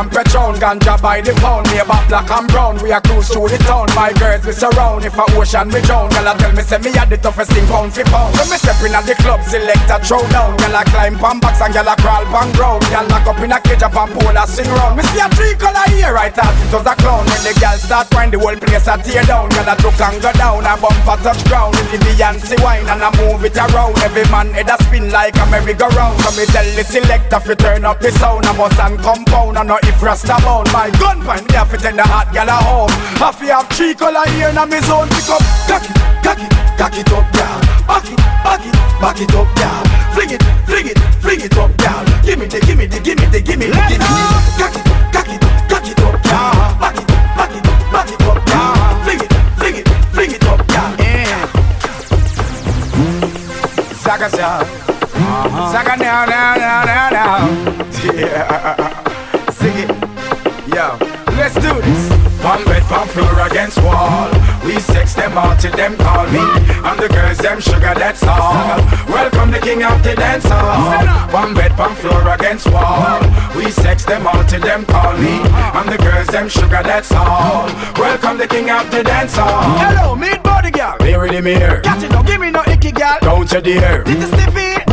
and Patron, ganja by the pound. Me about black and brown. We are cruise through the town. My girls we surround. If a ocean we drown, girl I tell me say me had the toughest thing pound for pound. When me step in at the club, select a throw down. Girl I climb pan box and girl I crawl pan ground. Girl lock up in a cage up and pole a sing round. Me see a tree color here, right out it was a clown. When the girl start wind, the whole place a tear down. Girl I took and go down, a bumper touch ground. In the Beyonce wine and I move it around. Every man head a spin like a merry-go-round. So me tell the selector fi turn up the sound. I must and compound, I know if Rasta bound. My gun point, me have to tend the hot gal a home. Have to have three color here in a me zone. Pick up, cock it, cock it, cock it up, down. Back it, back it, back it up, down. Fling it, fling it, fling it up, down. Give me the, give me the, give me the, give me the, give me the. Cock it, cock it, cock it up, down. Back it, back it, back it up, down. Fling it, fling it, fling it up, down. Yeah. Zaga, zaga. Mm-hmm. Zaga now, now, now, now, now. Yeah. One floor against wall. We sex them all till them call me. And the girls, them sugar, that's all. Welcome the king of the dance hall. One bed, one floor against wall. We sex them all till them call me. And the girls, them sugar, that's all. Welcome the king of the dance hall. Hello, meet body girl. Here in the mirror. Catch it, don't give me no icky girl. Don't you dare. This is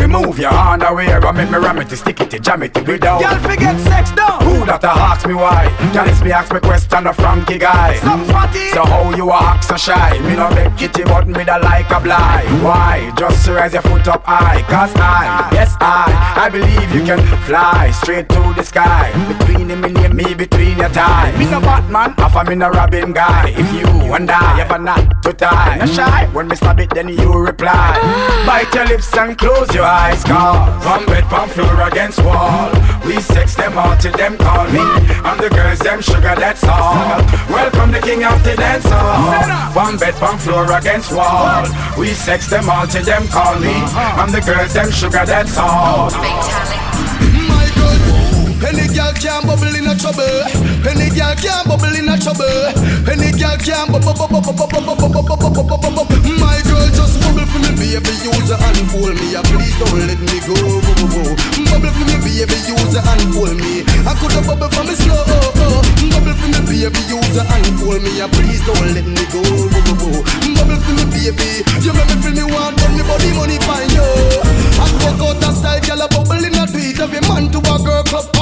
Remove your underwear and make me ram it, to stick it, to jam it, we down. Girl, forget sex down. Who that a ask me why? It's me ask me question a Frankie guy. Some fatty. So how you a act so shy? Me no make kitty, but me da like a blind. Why? Just raise your foot up high. Cause I, yes I, I believe you can fly straight to the sky. Between him and me, between your tie. Me no Batman, half a me no Robin guy. If you and I ever not to tie, no shy. When me stab it, then you reply. Bite your lips and close your eyes eyes scar From bed, from floor, against wall We sex them all till them call me And the girls, them sugar, that's all Welcome the king of the dance hall One bed, from floor, against wall We sex them all till them call me And the girls, them sugar, that's all My God any girl can bubble in a trouble. Penny girl can bubble in a trouble. Penny girl can bubble bubble bubble bubble bubble bubble bubble. My girl just bubble for me, baby. Use her and hold me, please don't let me go. Bubble for me, baby. Use and pull me. I coulda bubble for me slow. Oh, oh. Bubble for me, baby. Use and pull me. Please don't let me go. Bubble for me, baby. You make me feel me want tell me body money find you. I walk out a style, girl a bubble in a tweet. Every man to a girl club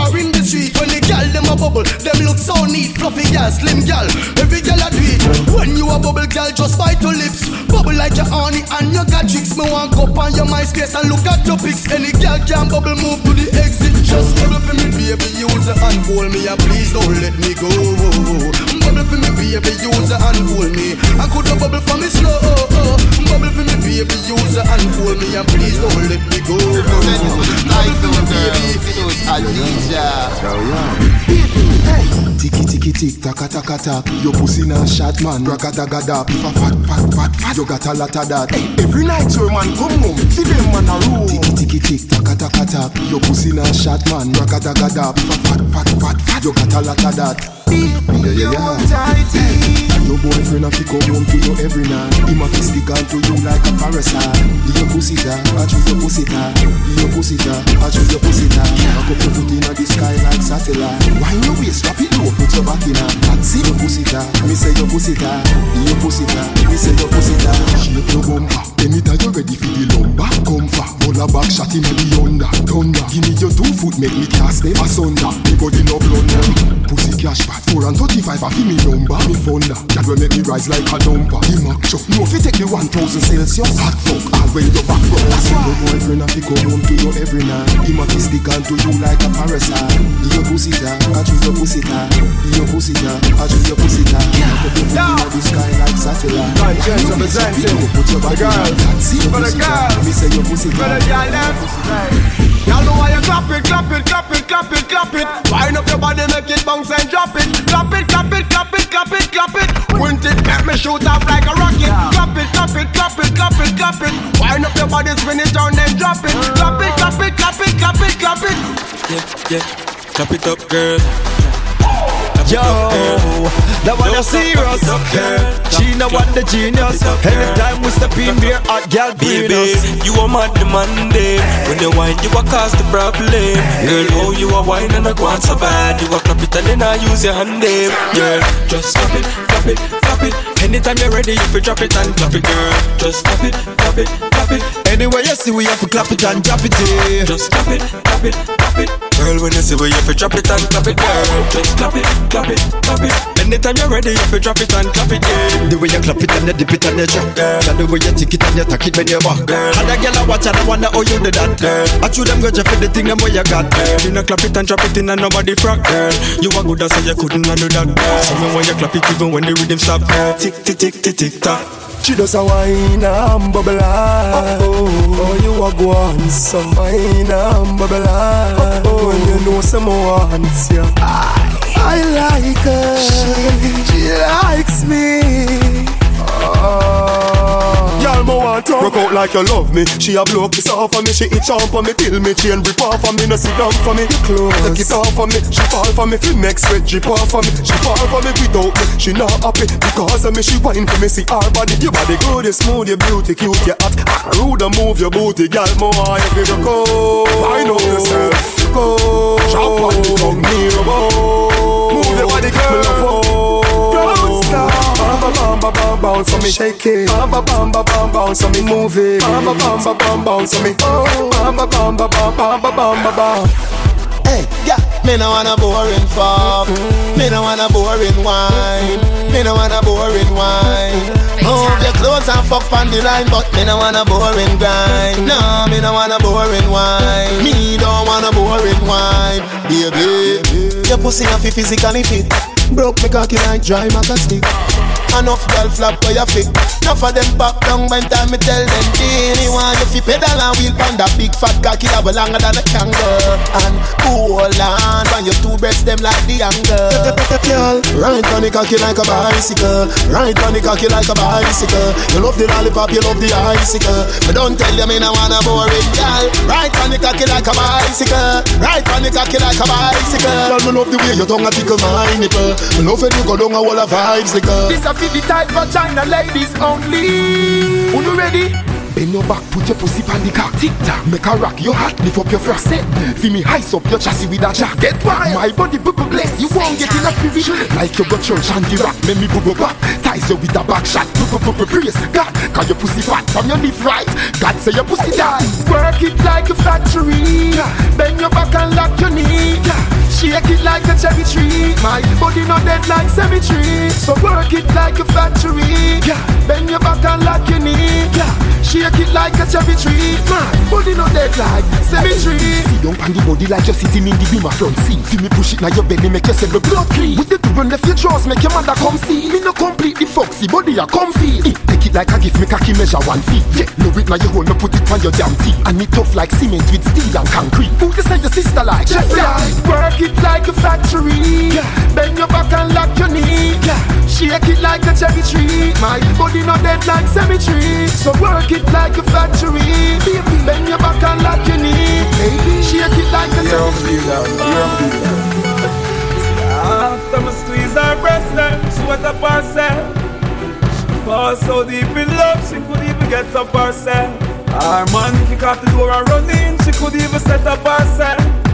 bubble, them look so neat. Fluffy girl, slim girl, every girl a tweet. When you a bubble, girl, just bite your lips. Bubble like your honey and you got tricks. Me want go on your MySpace and look at your pics. Any girl can bubble, move to the exit. Just bubble for me, baby. Use your hand, hold me, and please don't let me go. Bubble for me, baby. Use your hand, hold me. And could you bubble for me slow? Bubble for me, baby. Use your hand, hold me, and please don't let me go. Bubble for me, baby. Tiki tiki tick taka taka tak. Your pussy na shot man. Ragadagada. If a fat fat fat fat You got a lot of that. Hey, Every night your man come home. See them man a room Tiki tiki tick taka taka tak. Your pussy na shot man. Ragadagada. If a fat fat fat fat You got a lot of that yeah, yeah, yeah. And your boyfriend a fi come home to you every night Him a fi stick on to you like a parasite your pussy ta, I choose your pussy Give your pussy ta, I choose your pussy ta Rock up your foot inna the sky like satellite Wind your waist, drop it low, put your back inna That's it, your pussy ta Me say your pussy Give your pussy ta Me say your pussy ta Shake your bumper Anytime you ready for the lumber? Come for Hold a back shot inna the under. Thunder. Give me your two foot, make me cast them asunder. Me body no blunder Pussy cash back. Four and thirty-five, I feel me number Me thunder. That will make me rise like a dumper. The Mac truck No fi take you one thousand Celsius. Hot fuck. All when your back rub That's why. Your boyfriend a fi come home to you every night. Him a fi stick on to you like a parasite. Your pussy ta I choose your pussy ta Your pussy ta I choose your pussy ta Put your foot inna the sky like satellite. Right, yes, I'm presenting Put your body The girls, That's for the girls. Me say your pussy For the girl them. Y'all know why you clap it, clap it, clap it, clap it, clap it. Wind up your body, make it bounce and drop it. Clap it, clap it, clap it, clap it, clap it. Point it, make me shoot off like a rocket. Clap it, clap it, clap it, clap it, clap it. Wind up your body, spin it down, then drop it. Clap it, clap it, clap it, clap it, clap it. Yeah, yeah. Clap it up, girl. Yo, that one a serious. She no want the genius. Anytime we step in here, hot girl Baby, us you are mad demanding When you whine, you a cause the problem. Girl, oh, you a whine and I go on so bad. You a clap it and then I use your hand there Girl, just clap it, clap it, clap it Anytime you're ready, you drop it and clap it, girl Just clap it, clap it, clap it Anyway you see we have to clap it and drop it eh. Just clap it, clap it, clap it Girl, when you see we, you fi drop it and clap it, girl Just clap it, clap it, clap it Anytime you're ready, you drop it and clap it, yeah The way you clap it and you dip it and you drop And the way you tick it and you tack it when you walk And a girl I watch and I wonder how you do that I chew them grudge for the thing them where you got girl. You know clap it and drop it in and nobody frack, girl You are good as say you couldn't do that, girl So when you clap it even when the rhythm stop, girl Tick, tick, tick, tick, tick, tock She does a wine and bubble oh, oh, you a go on So wine and bubble oh, oh, you know some wants ya I like her She, She likes me oh. Want to Rock out like you love me. She a blow kiss off for me. She itch on for me Till me chain rip off for me. No sit down for me. Close. Take it off for me. She fall for me. Fi make sweat drip off for me. She fall for me without me. She not happy Because of me. She whine for me. See her body. Your body good You smooth You beauty cute You hot. Ah, rude and move your booty Girl. Mo want you go Wind up yourself. Go Drop on the tongue Me go Move your body girl. Me love Don't Bam bam bounce on me Shake it Bam bam bam bam bam bounce on me Move it Bam bam bam bam bam bounce on me Oh Bam bam bam bam bam bam bam bam Hey, yeah, me no want a boring fuck. Me no want a boring wine. Me no want a boring wine. Move your clothes and fuck on the line, but me no want a boring grind. No, me no want a boring wine. Me don't want a boring wine, baby. Your pussy have to physically fit. Broke me cocky like dry maca stick. Enough girl flap where you fit. Enough of them back down when time me tell them Dini if you pedal and wheel pan that big fat cocky that longer than a kangaroo? And hold on when your two breasts them like the angle. Girl, ride on the cocky like a bicycle. Ride on the cocky like a bicycle. You love the lollipop, you love the icicle. But don't tell you me no wanna boring girl. Ride on the cocky like a bicycle. Ride on the cocky like a bicycle. Girl, me love the way your tongue a tickle my nipple love when you go down a wall of vibes, like This a fit the tight vagina ladies only. Who you ready? Bend your back, put your pussy on the cock. Tick tock, make a rock. Your hat, lift up your frock. Set, feel me ice up your chassis with a jack. Get wild. My body bubble bless. You won't get in a spirit like you got church and the rock. Make me bubble back. Ties you with a back shot. Bubble praise God. Cause your pussy fat from your live right. God say your pussy die. Work it like a factory. Bend your back and lock your knee. Shake it like a cherry tree. My body not dead like cemetery. So work it like a factory. Yeah, bend your back and lock your knee. Yeah, shake it like a cherry tree. My body not dead like cemetery. See down on the body like you're sitting in the beam of front seat. Feel me push it now your belly make yourself the blood clean. With the two run left your drawers make your mother come see. Me no complete the foxy body a comfy. Eh, Take it like a gift, make a key measure one feet. Yeah, no it now you hold me put it on your damn teeth. And it tough like cement with steel and concrete. Who you say your sister like? Jeffrey, work it like a factory. Bend your back and lock your knee. Shake it like a cherry tree. My body not dead like cemetery. So work it like a factory. Baby, bend your back and lock your knee. Baby, shake it like a cherry tree. After me squeeze her breast, then she wet up herself. She falls so deep in love, she could even get up herself. Her man kick off the door and run in, she could even set up herself.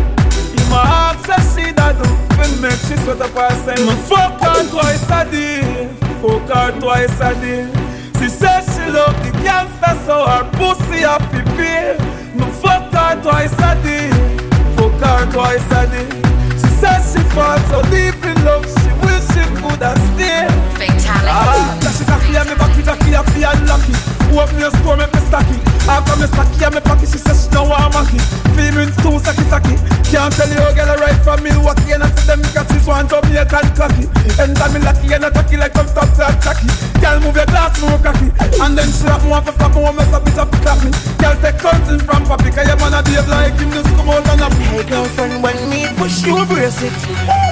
My heart, says she that do, will make she sweat up herself. Me fuck her twice a day, fuck her twice a day. She says she love the gangster, so her pussy happy pay. Me fuck her twice a day, fuck her twice a day. She says she falls so deep in love, she wish she could have stayed. Fatality. Ah, that she cocky and me backy, cocky and feel lucky. Open your store, make me stacky. After me stacky and me pocket, she says she don't want Can't tell you, girl, right from Milwaukee and I see them because she's one Jamaican cocky. And I'm lucky and attacky like some top top tacky. Girl, move your glass, move cocky. And then she up more for flap, more mess up, bitch up, clap me. Girl, take something from papi, cause your man a behave like him, just come out and up. Hey girlfriend, when me push you, brace it.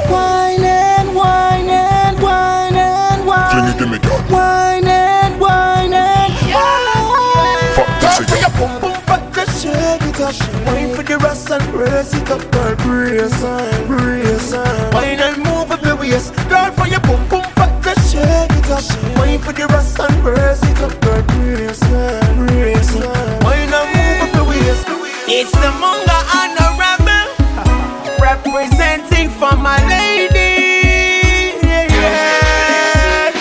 Wine and wine and wine and wine. Fling it, give me God. Wine and wine and wine. Fuck that Girl, for your pum pum fat, just shake it up. Wine brace it up, girl. Brace on, brace on. Wine and move up your waist. Girl, for your pum pum fat, just shake it up. Wine for the rest and brace it up, girl. Brace on, brace on. Wine and move up your waist. It's the Munga and the Rebel [LAUGHS] representing for my lady. Yeah.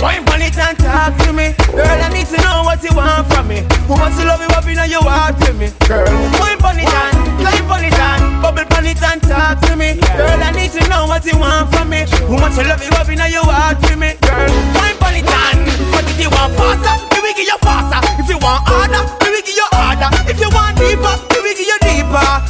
Wine on talk to me, girl. I need to know what you want from me. Who wants to love you up in your heart to me, girl? Wine on it talk to me, girl. I need to know what you want from me. Who wants to love you up in your heart to me, girl? Wine on it and, but if you want faster, we will give you faster. If you want harder, we will give you harder. If you want deeper, we will give you deeper.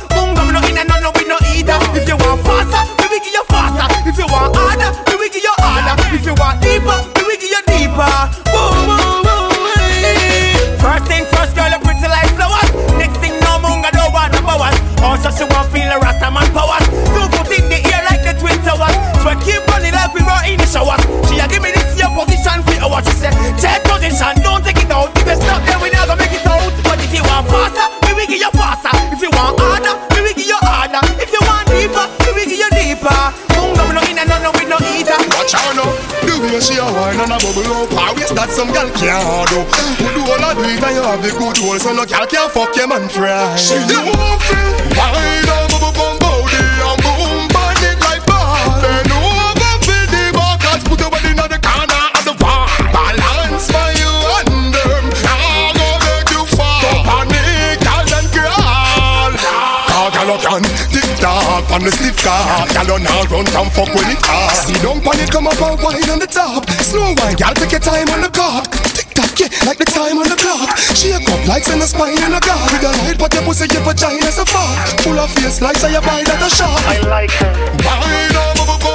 She a wine and a bubble up. Ah, Always that some gal can't do. Who do all a do it? And you have the good hole So no gal can fuck your man fry She the one feel Wine and tock on the stiff car. Gal you now run from fuck when it hard See don't panic come up and wine on the top. Slow wine gal take your time on the cock Tick tock yeah like the time on the clock. Shake up like send a spine in a god With a light but your pussy your vagina's a fuck Full of face like say you buy that a shot. I like her. Wine on bubble bum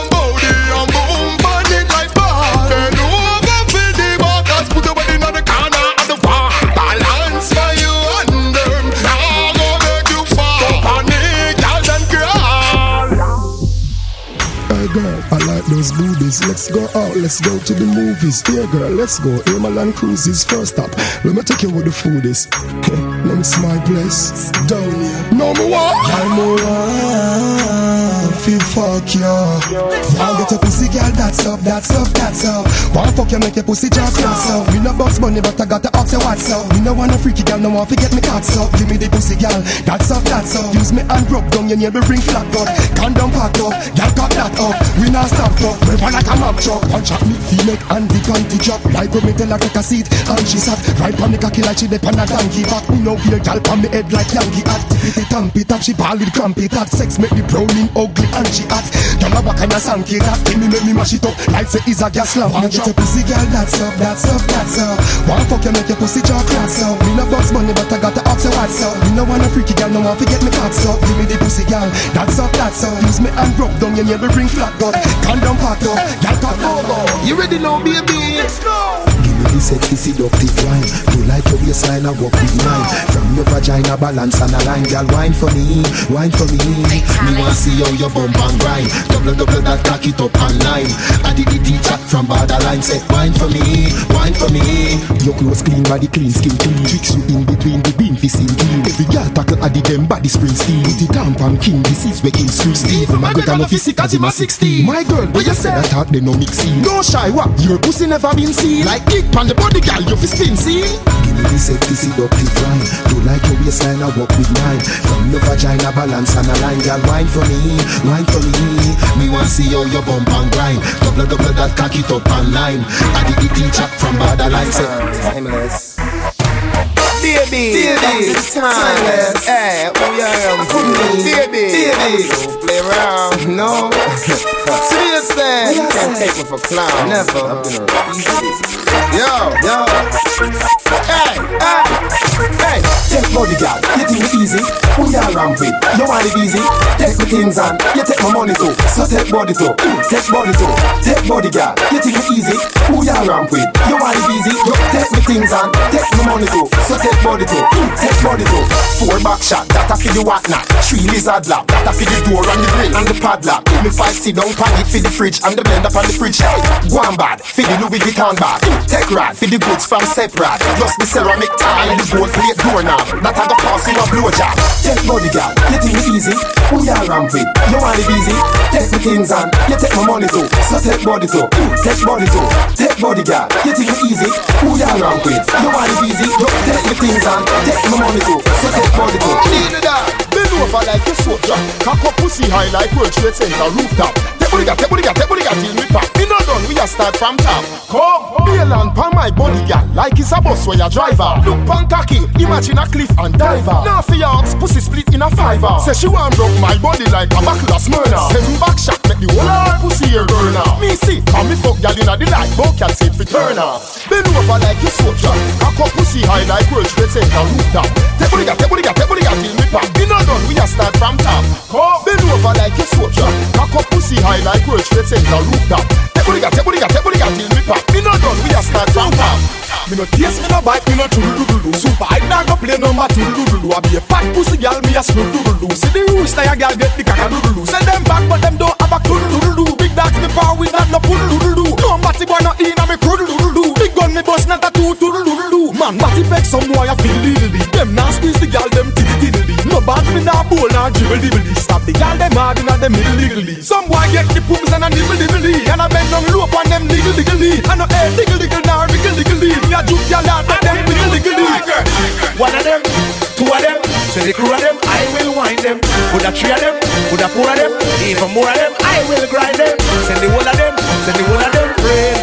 those boobies. Let's go out, let's go to the movies. Yeah, girl, let's go. Land Cruises first stop. Let me take you where the food is. Let me see my place. Down here. Number one. I'm a feel fuck you. Y'all get your pussy girl, that's up, that's up, that's up. Wanna fuck you, make your pussy just cross up. Me no box money, but I got to ask you what's up. Me no want a freaky girl, no want to get me caught up. Give me the pussy girl, that's up, that's up. Use me and rub down your neighbor bring flat gun. Condom pack up, girl got that up. We not stop up, we wanna come up truck. Punch up me, feel make and the panty drop. Like when me tell her take a seat, and she sat right on the cocky like she dip on a donkey. Back me no weird girl on me head like Yankee hat. It it tamp it up, she ball with cramp it up. Sex make me browning ugly and she hot. Girl a back and a sanky that. Give me make me mash it up like say is a gas lamp. Wanna get your pussy girl, that's up, that's up, that's up. Wanna fuck you make your pussy jaw class up. Me no box money but I got ask you what's up. Me no want a freaky girl, no want to get me caught up. Give me the pussy girl, that's up, that's up. Use me and rub down your neighbor bring flat gun. Condom pack up, girl got logo. You ready now, baby? Let's go. Give me the sexy seductive wine You like your waistline, I walk with mine. From your vagina balance and a line Girl, wine for me, wine for me. Me want see how your bum and grind. Double, double that cock it up and line. I did the teacher from borderline. Say wine for me, wine for me. Your clothes clean, body clean, skin clean. Tricks you in between the bean fi sing clean. Every girl tackle a the them body spring steam. With the tampon king, this is where him scream Steve, my good enough is sick as him a 16 My girl, what you say? I thought they no mixing Don't shy, what? Your pussy never been seen. Like kick pan the body, girl, you fi spin, see? Give me the sexy seductive line You like your waistline, I walk with mine. From your vagina balance and a line Girl, wine for me, wine for me. Me want see how your bump and grind. Double, double that cock it up and line. I did the teacher from borderline Say, timeless Baby, Baby, timeless. Hey, who you am? Baby, Baby. don't play around. No [LAUGHS] Seriously, you can't take me for clown. Never. I've been around. Yo, Yo, hey, hey, hey. take body girl, you think it easy? Who you ramp with? You want it easy? Take my things and you take my money too. So take body too, take body too. Take body girl, you think it easy? Who you ramp with? You want it easy? You take my things and take my money too. So take body too, take body too. Four back shot, that a for the whatnot Three lizard lap, that a for the door and the grill and the padlock. Me five sit down pan it for the fridge and the blender on the fridge. Hey, go on bad, for the Louis Vuitton bag. Take rad, for the goods from separate Plus the ceramic tile and the gold plate doorknob That a go cost you a blowjob Take body girl, you think it easy? Who ya ramp with? You want it easy? Take the things and you take my money too So take body too, take body too Take body girl, you think it easy? Who ya ramp with? You want it easy? You take the things and take my money too So take body too Need that. Bend over like a soldier Cock up pussy high like World Trade Center rooftop Take body girl, take body girl, till me pop. Me not done, we a start from top. Come, bail and pan my body girl Like it's a bus where you driver. Look pan cocky, imagine a cliff and diver. Now your ox, pussy split in a fiver. Say she want broke my body like a buckle of Smyrna Seven back shot, make the whole her pussy here burn now Me see, and me fuck girl inna the light Bout cat seat for turn off. Bend over like a soldier Cock up pussy high like World Trade Center rooftop Take body girl, take body girl, till me pop. Me not done, we a start from top. Come, bend over like a soldier Cock up pussy high like World Trade Center rooftop Take body girl, take body girl, take body girl till me pop. Me not done, we a start from top. Me no taste, me no bite, me no chulu doodle Super hype, nah go play number two doodle I be a fat pussy gal, me a screw doodle See the rules, now gal get the caca doodle Send them back, but them don't have a doodle doodle Big dogs, me power with not no poodle doodle No batty boy, no in a me croodle doodle Big gun, me bust, not a two doodle doodle Man, batty beg some boy, I feel diddly Them nah squeeze the gal, them tiddly tiddly No bad, me nah bowl, nah dribble dibbly Stop the gal, them hard inna them middle diggly Some boy get the poops and a nibble dibbly And I bend down low on them diggle diggly And no air diggle diggle, nah wriggle diggly Me a juke gal, and make them wiggle diggly One of them, two of them, so the crew of them, I will wind them. Put a three of them, put a four of them, even more of them, I will grind them. Send the whole of them, send the whole of them, friend.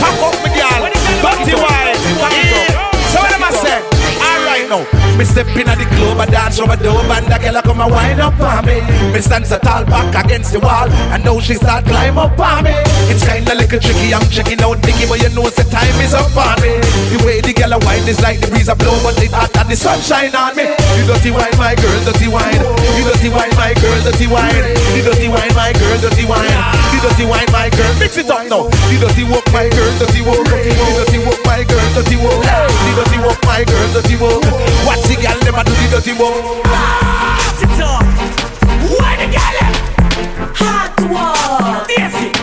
Pack up my girl, dirty wine, pack it up. So what am I saying? Alright now, me step in at the club, I dance over the dope, and the girl come and wind up on me. Me stand so tall back against the wall, and now she start climb up on me. It's kinda little tricky, I'm checking out Nicky, but you know the time is up on me. The way the girl a wine is like the breeze a blow, but it hot and the sunshine on me. You dirty wine, my girl, dirty wine. You dirty wine, my girl, dirty wine. The dirty wine, my girl, dirty wine. The dirty wine, my girl, mix it up now. The dirty walk, my girl, dirty walk. The dirty walk, my girl, dirty walk. The dirty walk, my girl, dirty walk. Watch the girl, them a do the dirty work. Hot walk. Why the girl Hot one Daisy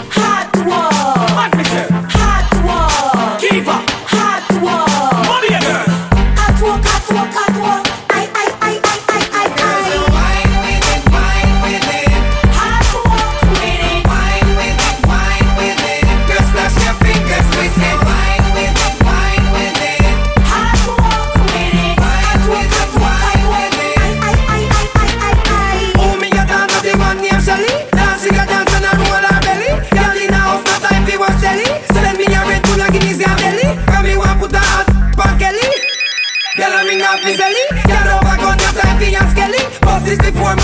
64,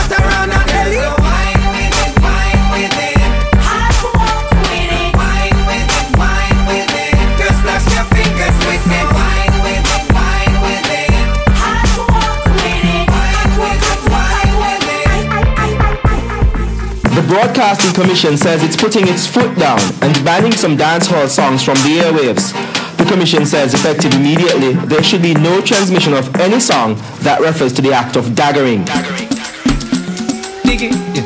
The Broadcasting Commission says it's putting its foot down and banning some dancehall songs from the airwaves. The Commission says effective immediately, there should be no transmission of any song that refers to the act of daggering. daggering it.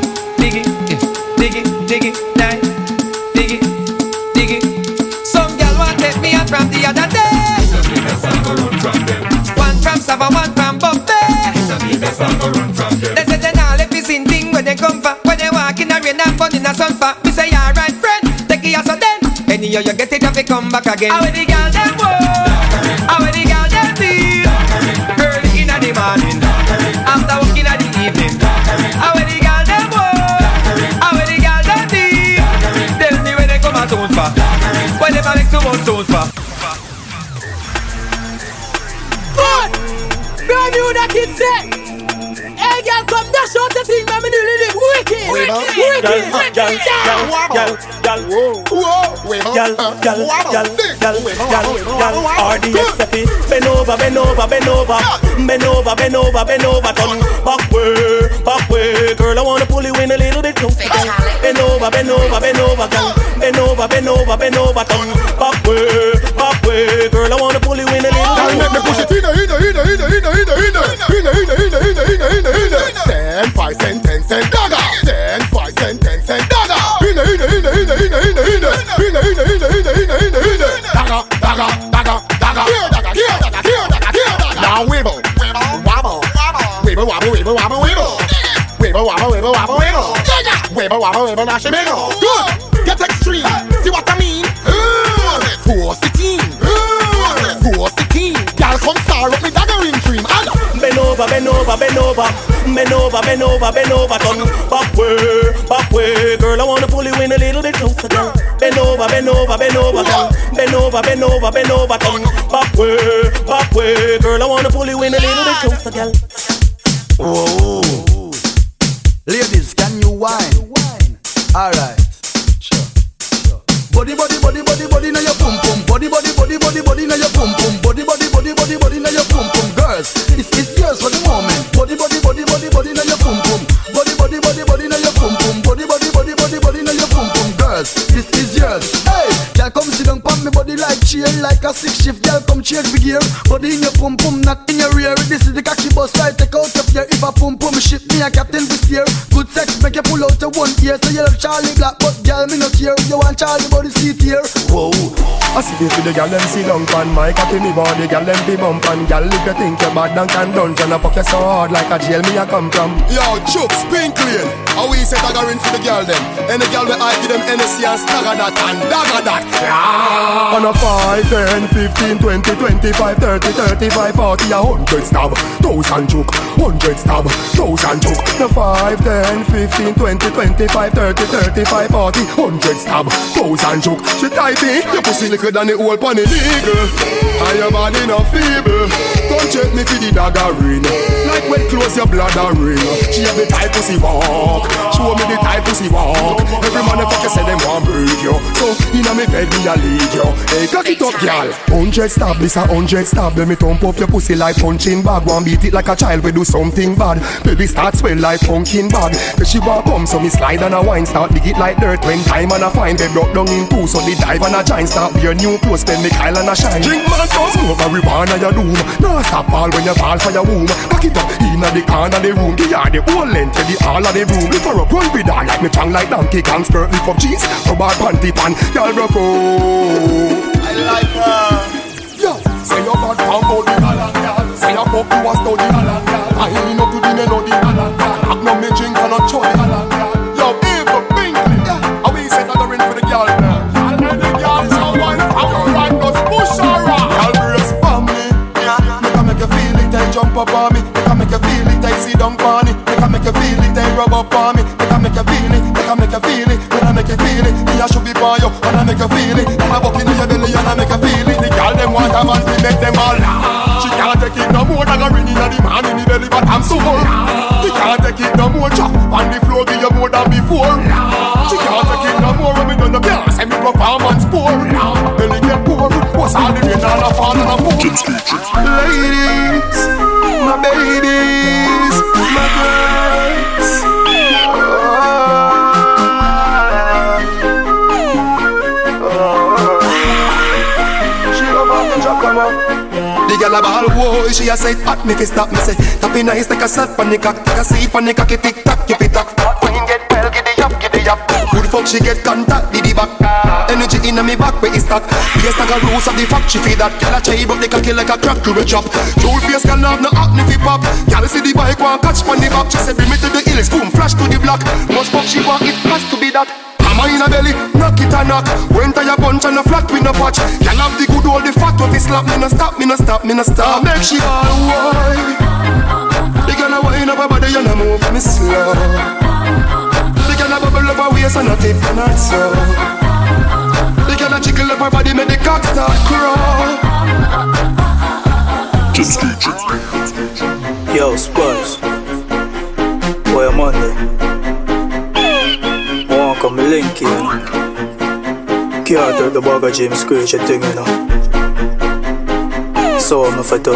Anyhow you get it, have to come back again. How the girl them walk? How the girl them feel? Early in the morning, after working in the evening. How When they make too much for. New that kid said. Hey, girl, come dash out the thing, man. Me do it wicked, wicked, wicked, Gal, gal, gal, gal, gal, gal, gal, gal, gal, gal, RDX happy. Bend over, bend over, bend over, bend over, bend over, bend over, turn back way, back way. Girl, I wanna pull you in a little bit closer. girl. Bend over, bend over, bend over, girl. Bend over, bend over, bend over, turn back way, back way. Girl, I wanna pull you in a little Girl, bit make me push it in, in, in, in, in, in, in, in, in, in, in, in, in, in, in, in. Ten, five, cent, ten cent dagger. Ten, five, cent, ten cent dagger. In, in, in, in, in, in, in, in, in, in, in, in, in, in, in, in. Dagger, dagger, dagger, dagger. Here, dagger, here, dagger, here, dagger, here, dagger. Now wibble, wobble, wibble, wobble, wibble, wobble, wibble. Wibble, wobble, wibble, wobble, wibble. Wibble, wobble, wibble, now she wiggle. Good. Over, bend over, bend over, bend over, bend over, bend over, turn back way, back way. Girl, I wanna pull you in a little bit closer, girl. Bend over, bend over, bend over, girl. Bend over, bend over, bend over, turn back way, back way. Girl, I wanna pull you in a little bit closer, girl. Whoa. Ladies, can you whine? Alright. Body, body, body, body, body, now your pum pum. Body, body, body, body, body, now your pum. Body, body, body, body, body, now your pum pum. Body, body, body, body, now your pum pum. Body, body, body, body, body, now your pum pum. Girls, this is yours. Hey, girl, come sit down, chain, like a six shift. Girl, come change the gear. Body in your pum pum, not in your rear. This is the cocky bus right. Take out your fear. If a pum pum shit me, a captain to steer. Good sex make you pull out your one ear. So you love Charlie Black, but girl, me no care. You want Charlie body seat here. Whoa. I see this with the gal them sit down pan my cocky me body gal them be bump and gal if you think you're bad down can dungeon I fuck you so hard like a jail me a come from Yo, Chooks, pink clean How we say dagger in for the girl them? Any girl we I give them NSC and stagger that and dagger that. yeah. On a 5, 10, 15, 20, 25, 30, 35, 40 A hundred stab, thousand choke Hundred stab, thousand choke. No 5, 10, 15, 20, 25, 30, 35, 40 Hundred stab, thousand choke. She tight me, your pussy liquor than the old pon the eagle And your body no feeble. Come check me for the dagger ring. Like when close your bladder ring. She have the type pussy walk. Show me the type pussy walk. Every motherfucker say them want break you. So inna me bed me a lead you. Hey cock it up girl. Hundred stab this a hundred stab Let me thump up your pussy like punching bag. One beat it like a child we do something bad. Baby start swell like pumpkin bag. Cause she want come so me slide and a wine. Start dig it like dirt when time and a fine. They broke down in two so the dive and a giant. Start be a new clothes spend me Kyle and a shine. Drink man cause move marijuana your doom. Now stop all when you fall for your womb. Cock it up inna the corner the room. Give her the whole length the all of the room. If her up run with her like me tongue like donkey Can skirt lift up jeans Rub her panty pan. Y'all out I her uh, Yo, say bad body Say a study I ain't to the no me not Yo, for the the right Just push her Girl brace for me. Make her make you feel it They jump up on me. Make her make you feel it They sit down on Make her make you feel it They rub up on me. Make her make you feel it Make her make you feel it. When I make you feel it a should be by you. And I make you feel it And I buck in your belly And I make you feel it. The girl them want a man to make them all. She can't take it no more Than a ring in the man in the belly But I'm sore She can't take it no more Chop. On the floor Give you more than before. She can't take it no more When me done the can't Say me performance poor. Belly get poor. What's all the rain all the fall and a pour Ladies gyal a ball. Whoa, she a say hot me fi stop me say. Tappy nice like a salt pan the cock, take a seat pan the cocky tick tock, you fi talk. When you get well, giddy up, giddy up. Good fuck she get contact, diddy back. Energy inna me back where it stack. Yes, like a rose of the fuck she feed that. Gyal a chai up the cocky like a crack to a chop. Two face can have no acne fi pop. Gyal see the bike one catch pan the back. She say bring me to the hills, boom, flash to the block. Much fuck she want, it has to be that. Mama in a belly, knock it and knock. When tie a bunch and a flat with no patch. Y'all have the good old the fat of it slap. Me no stop, me no stop, me no stop. Make she all wine. The girl a wine up her body and a move me slow. The girl a bubble up her waist and a tip and a toe. The girl a jiggle up her body, make the cock start crawl. Yo, Spurs. Boy, I'm on there. I want come link you. Can't tell the bag of James a thing, you know. So I'm for do.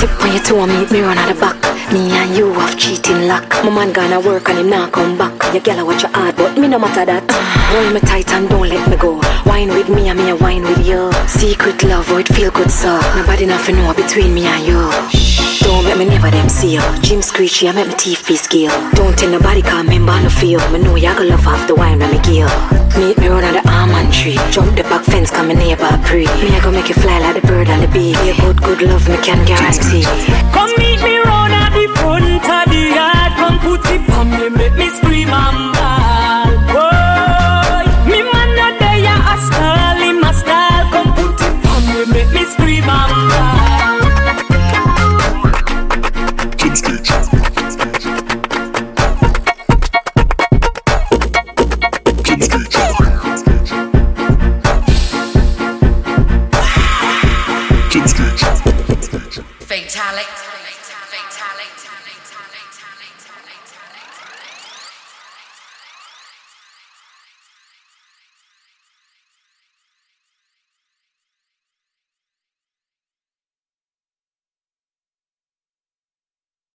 Tip when you two meet me run at the back. Me and you have cheating luck. My man gonna work and him not come back. Your girl watch your hard, but me no matter that. Hold me tight and don't let me go. Wine with me and me a wine with you. Secret love, how it feel good, sir. Nobody nothing know between me and you. Don't let me never them see you. Jim Screechy, I make me teeth be scale. Don't tell nobody come member no feel. Me know you gonna love the wine when me give. Meet me on the almond tree. Jump the back fence, come in neighbor pre. Me I go make you fly like the bird and the bee. Be a good, good love, me can guarantee. Come meet me Enter the yard, come put it on me, make me scream, am.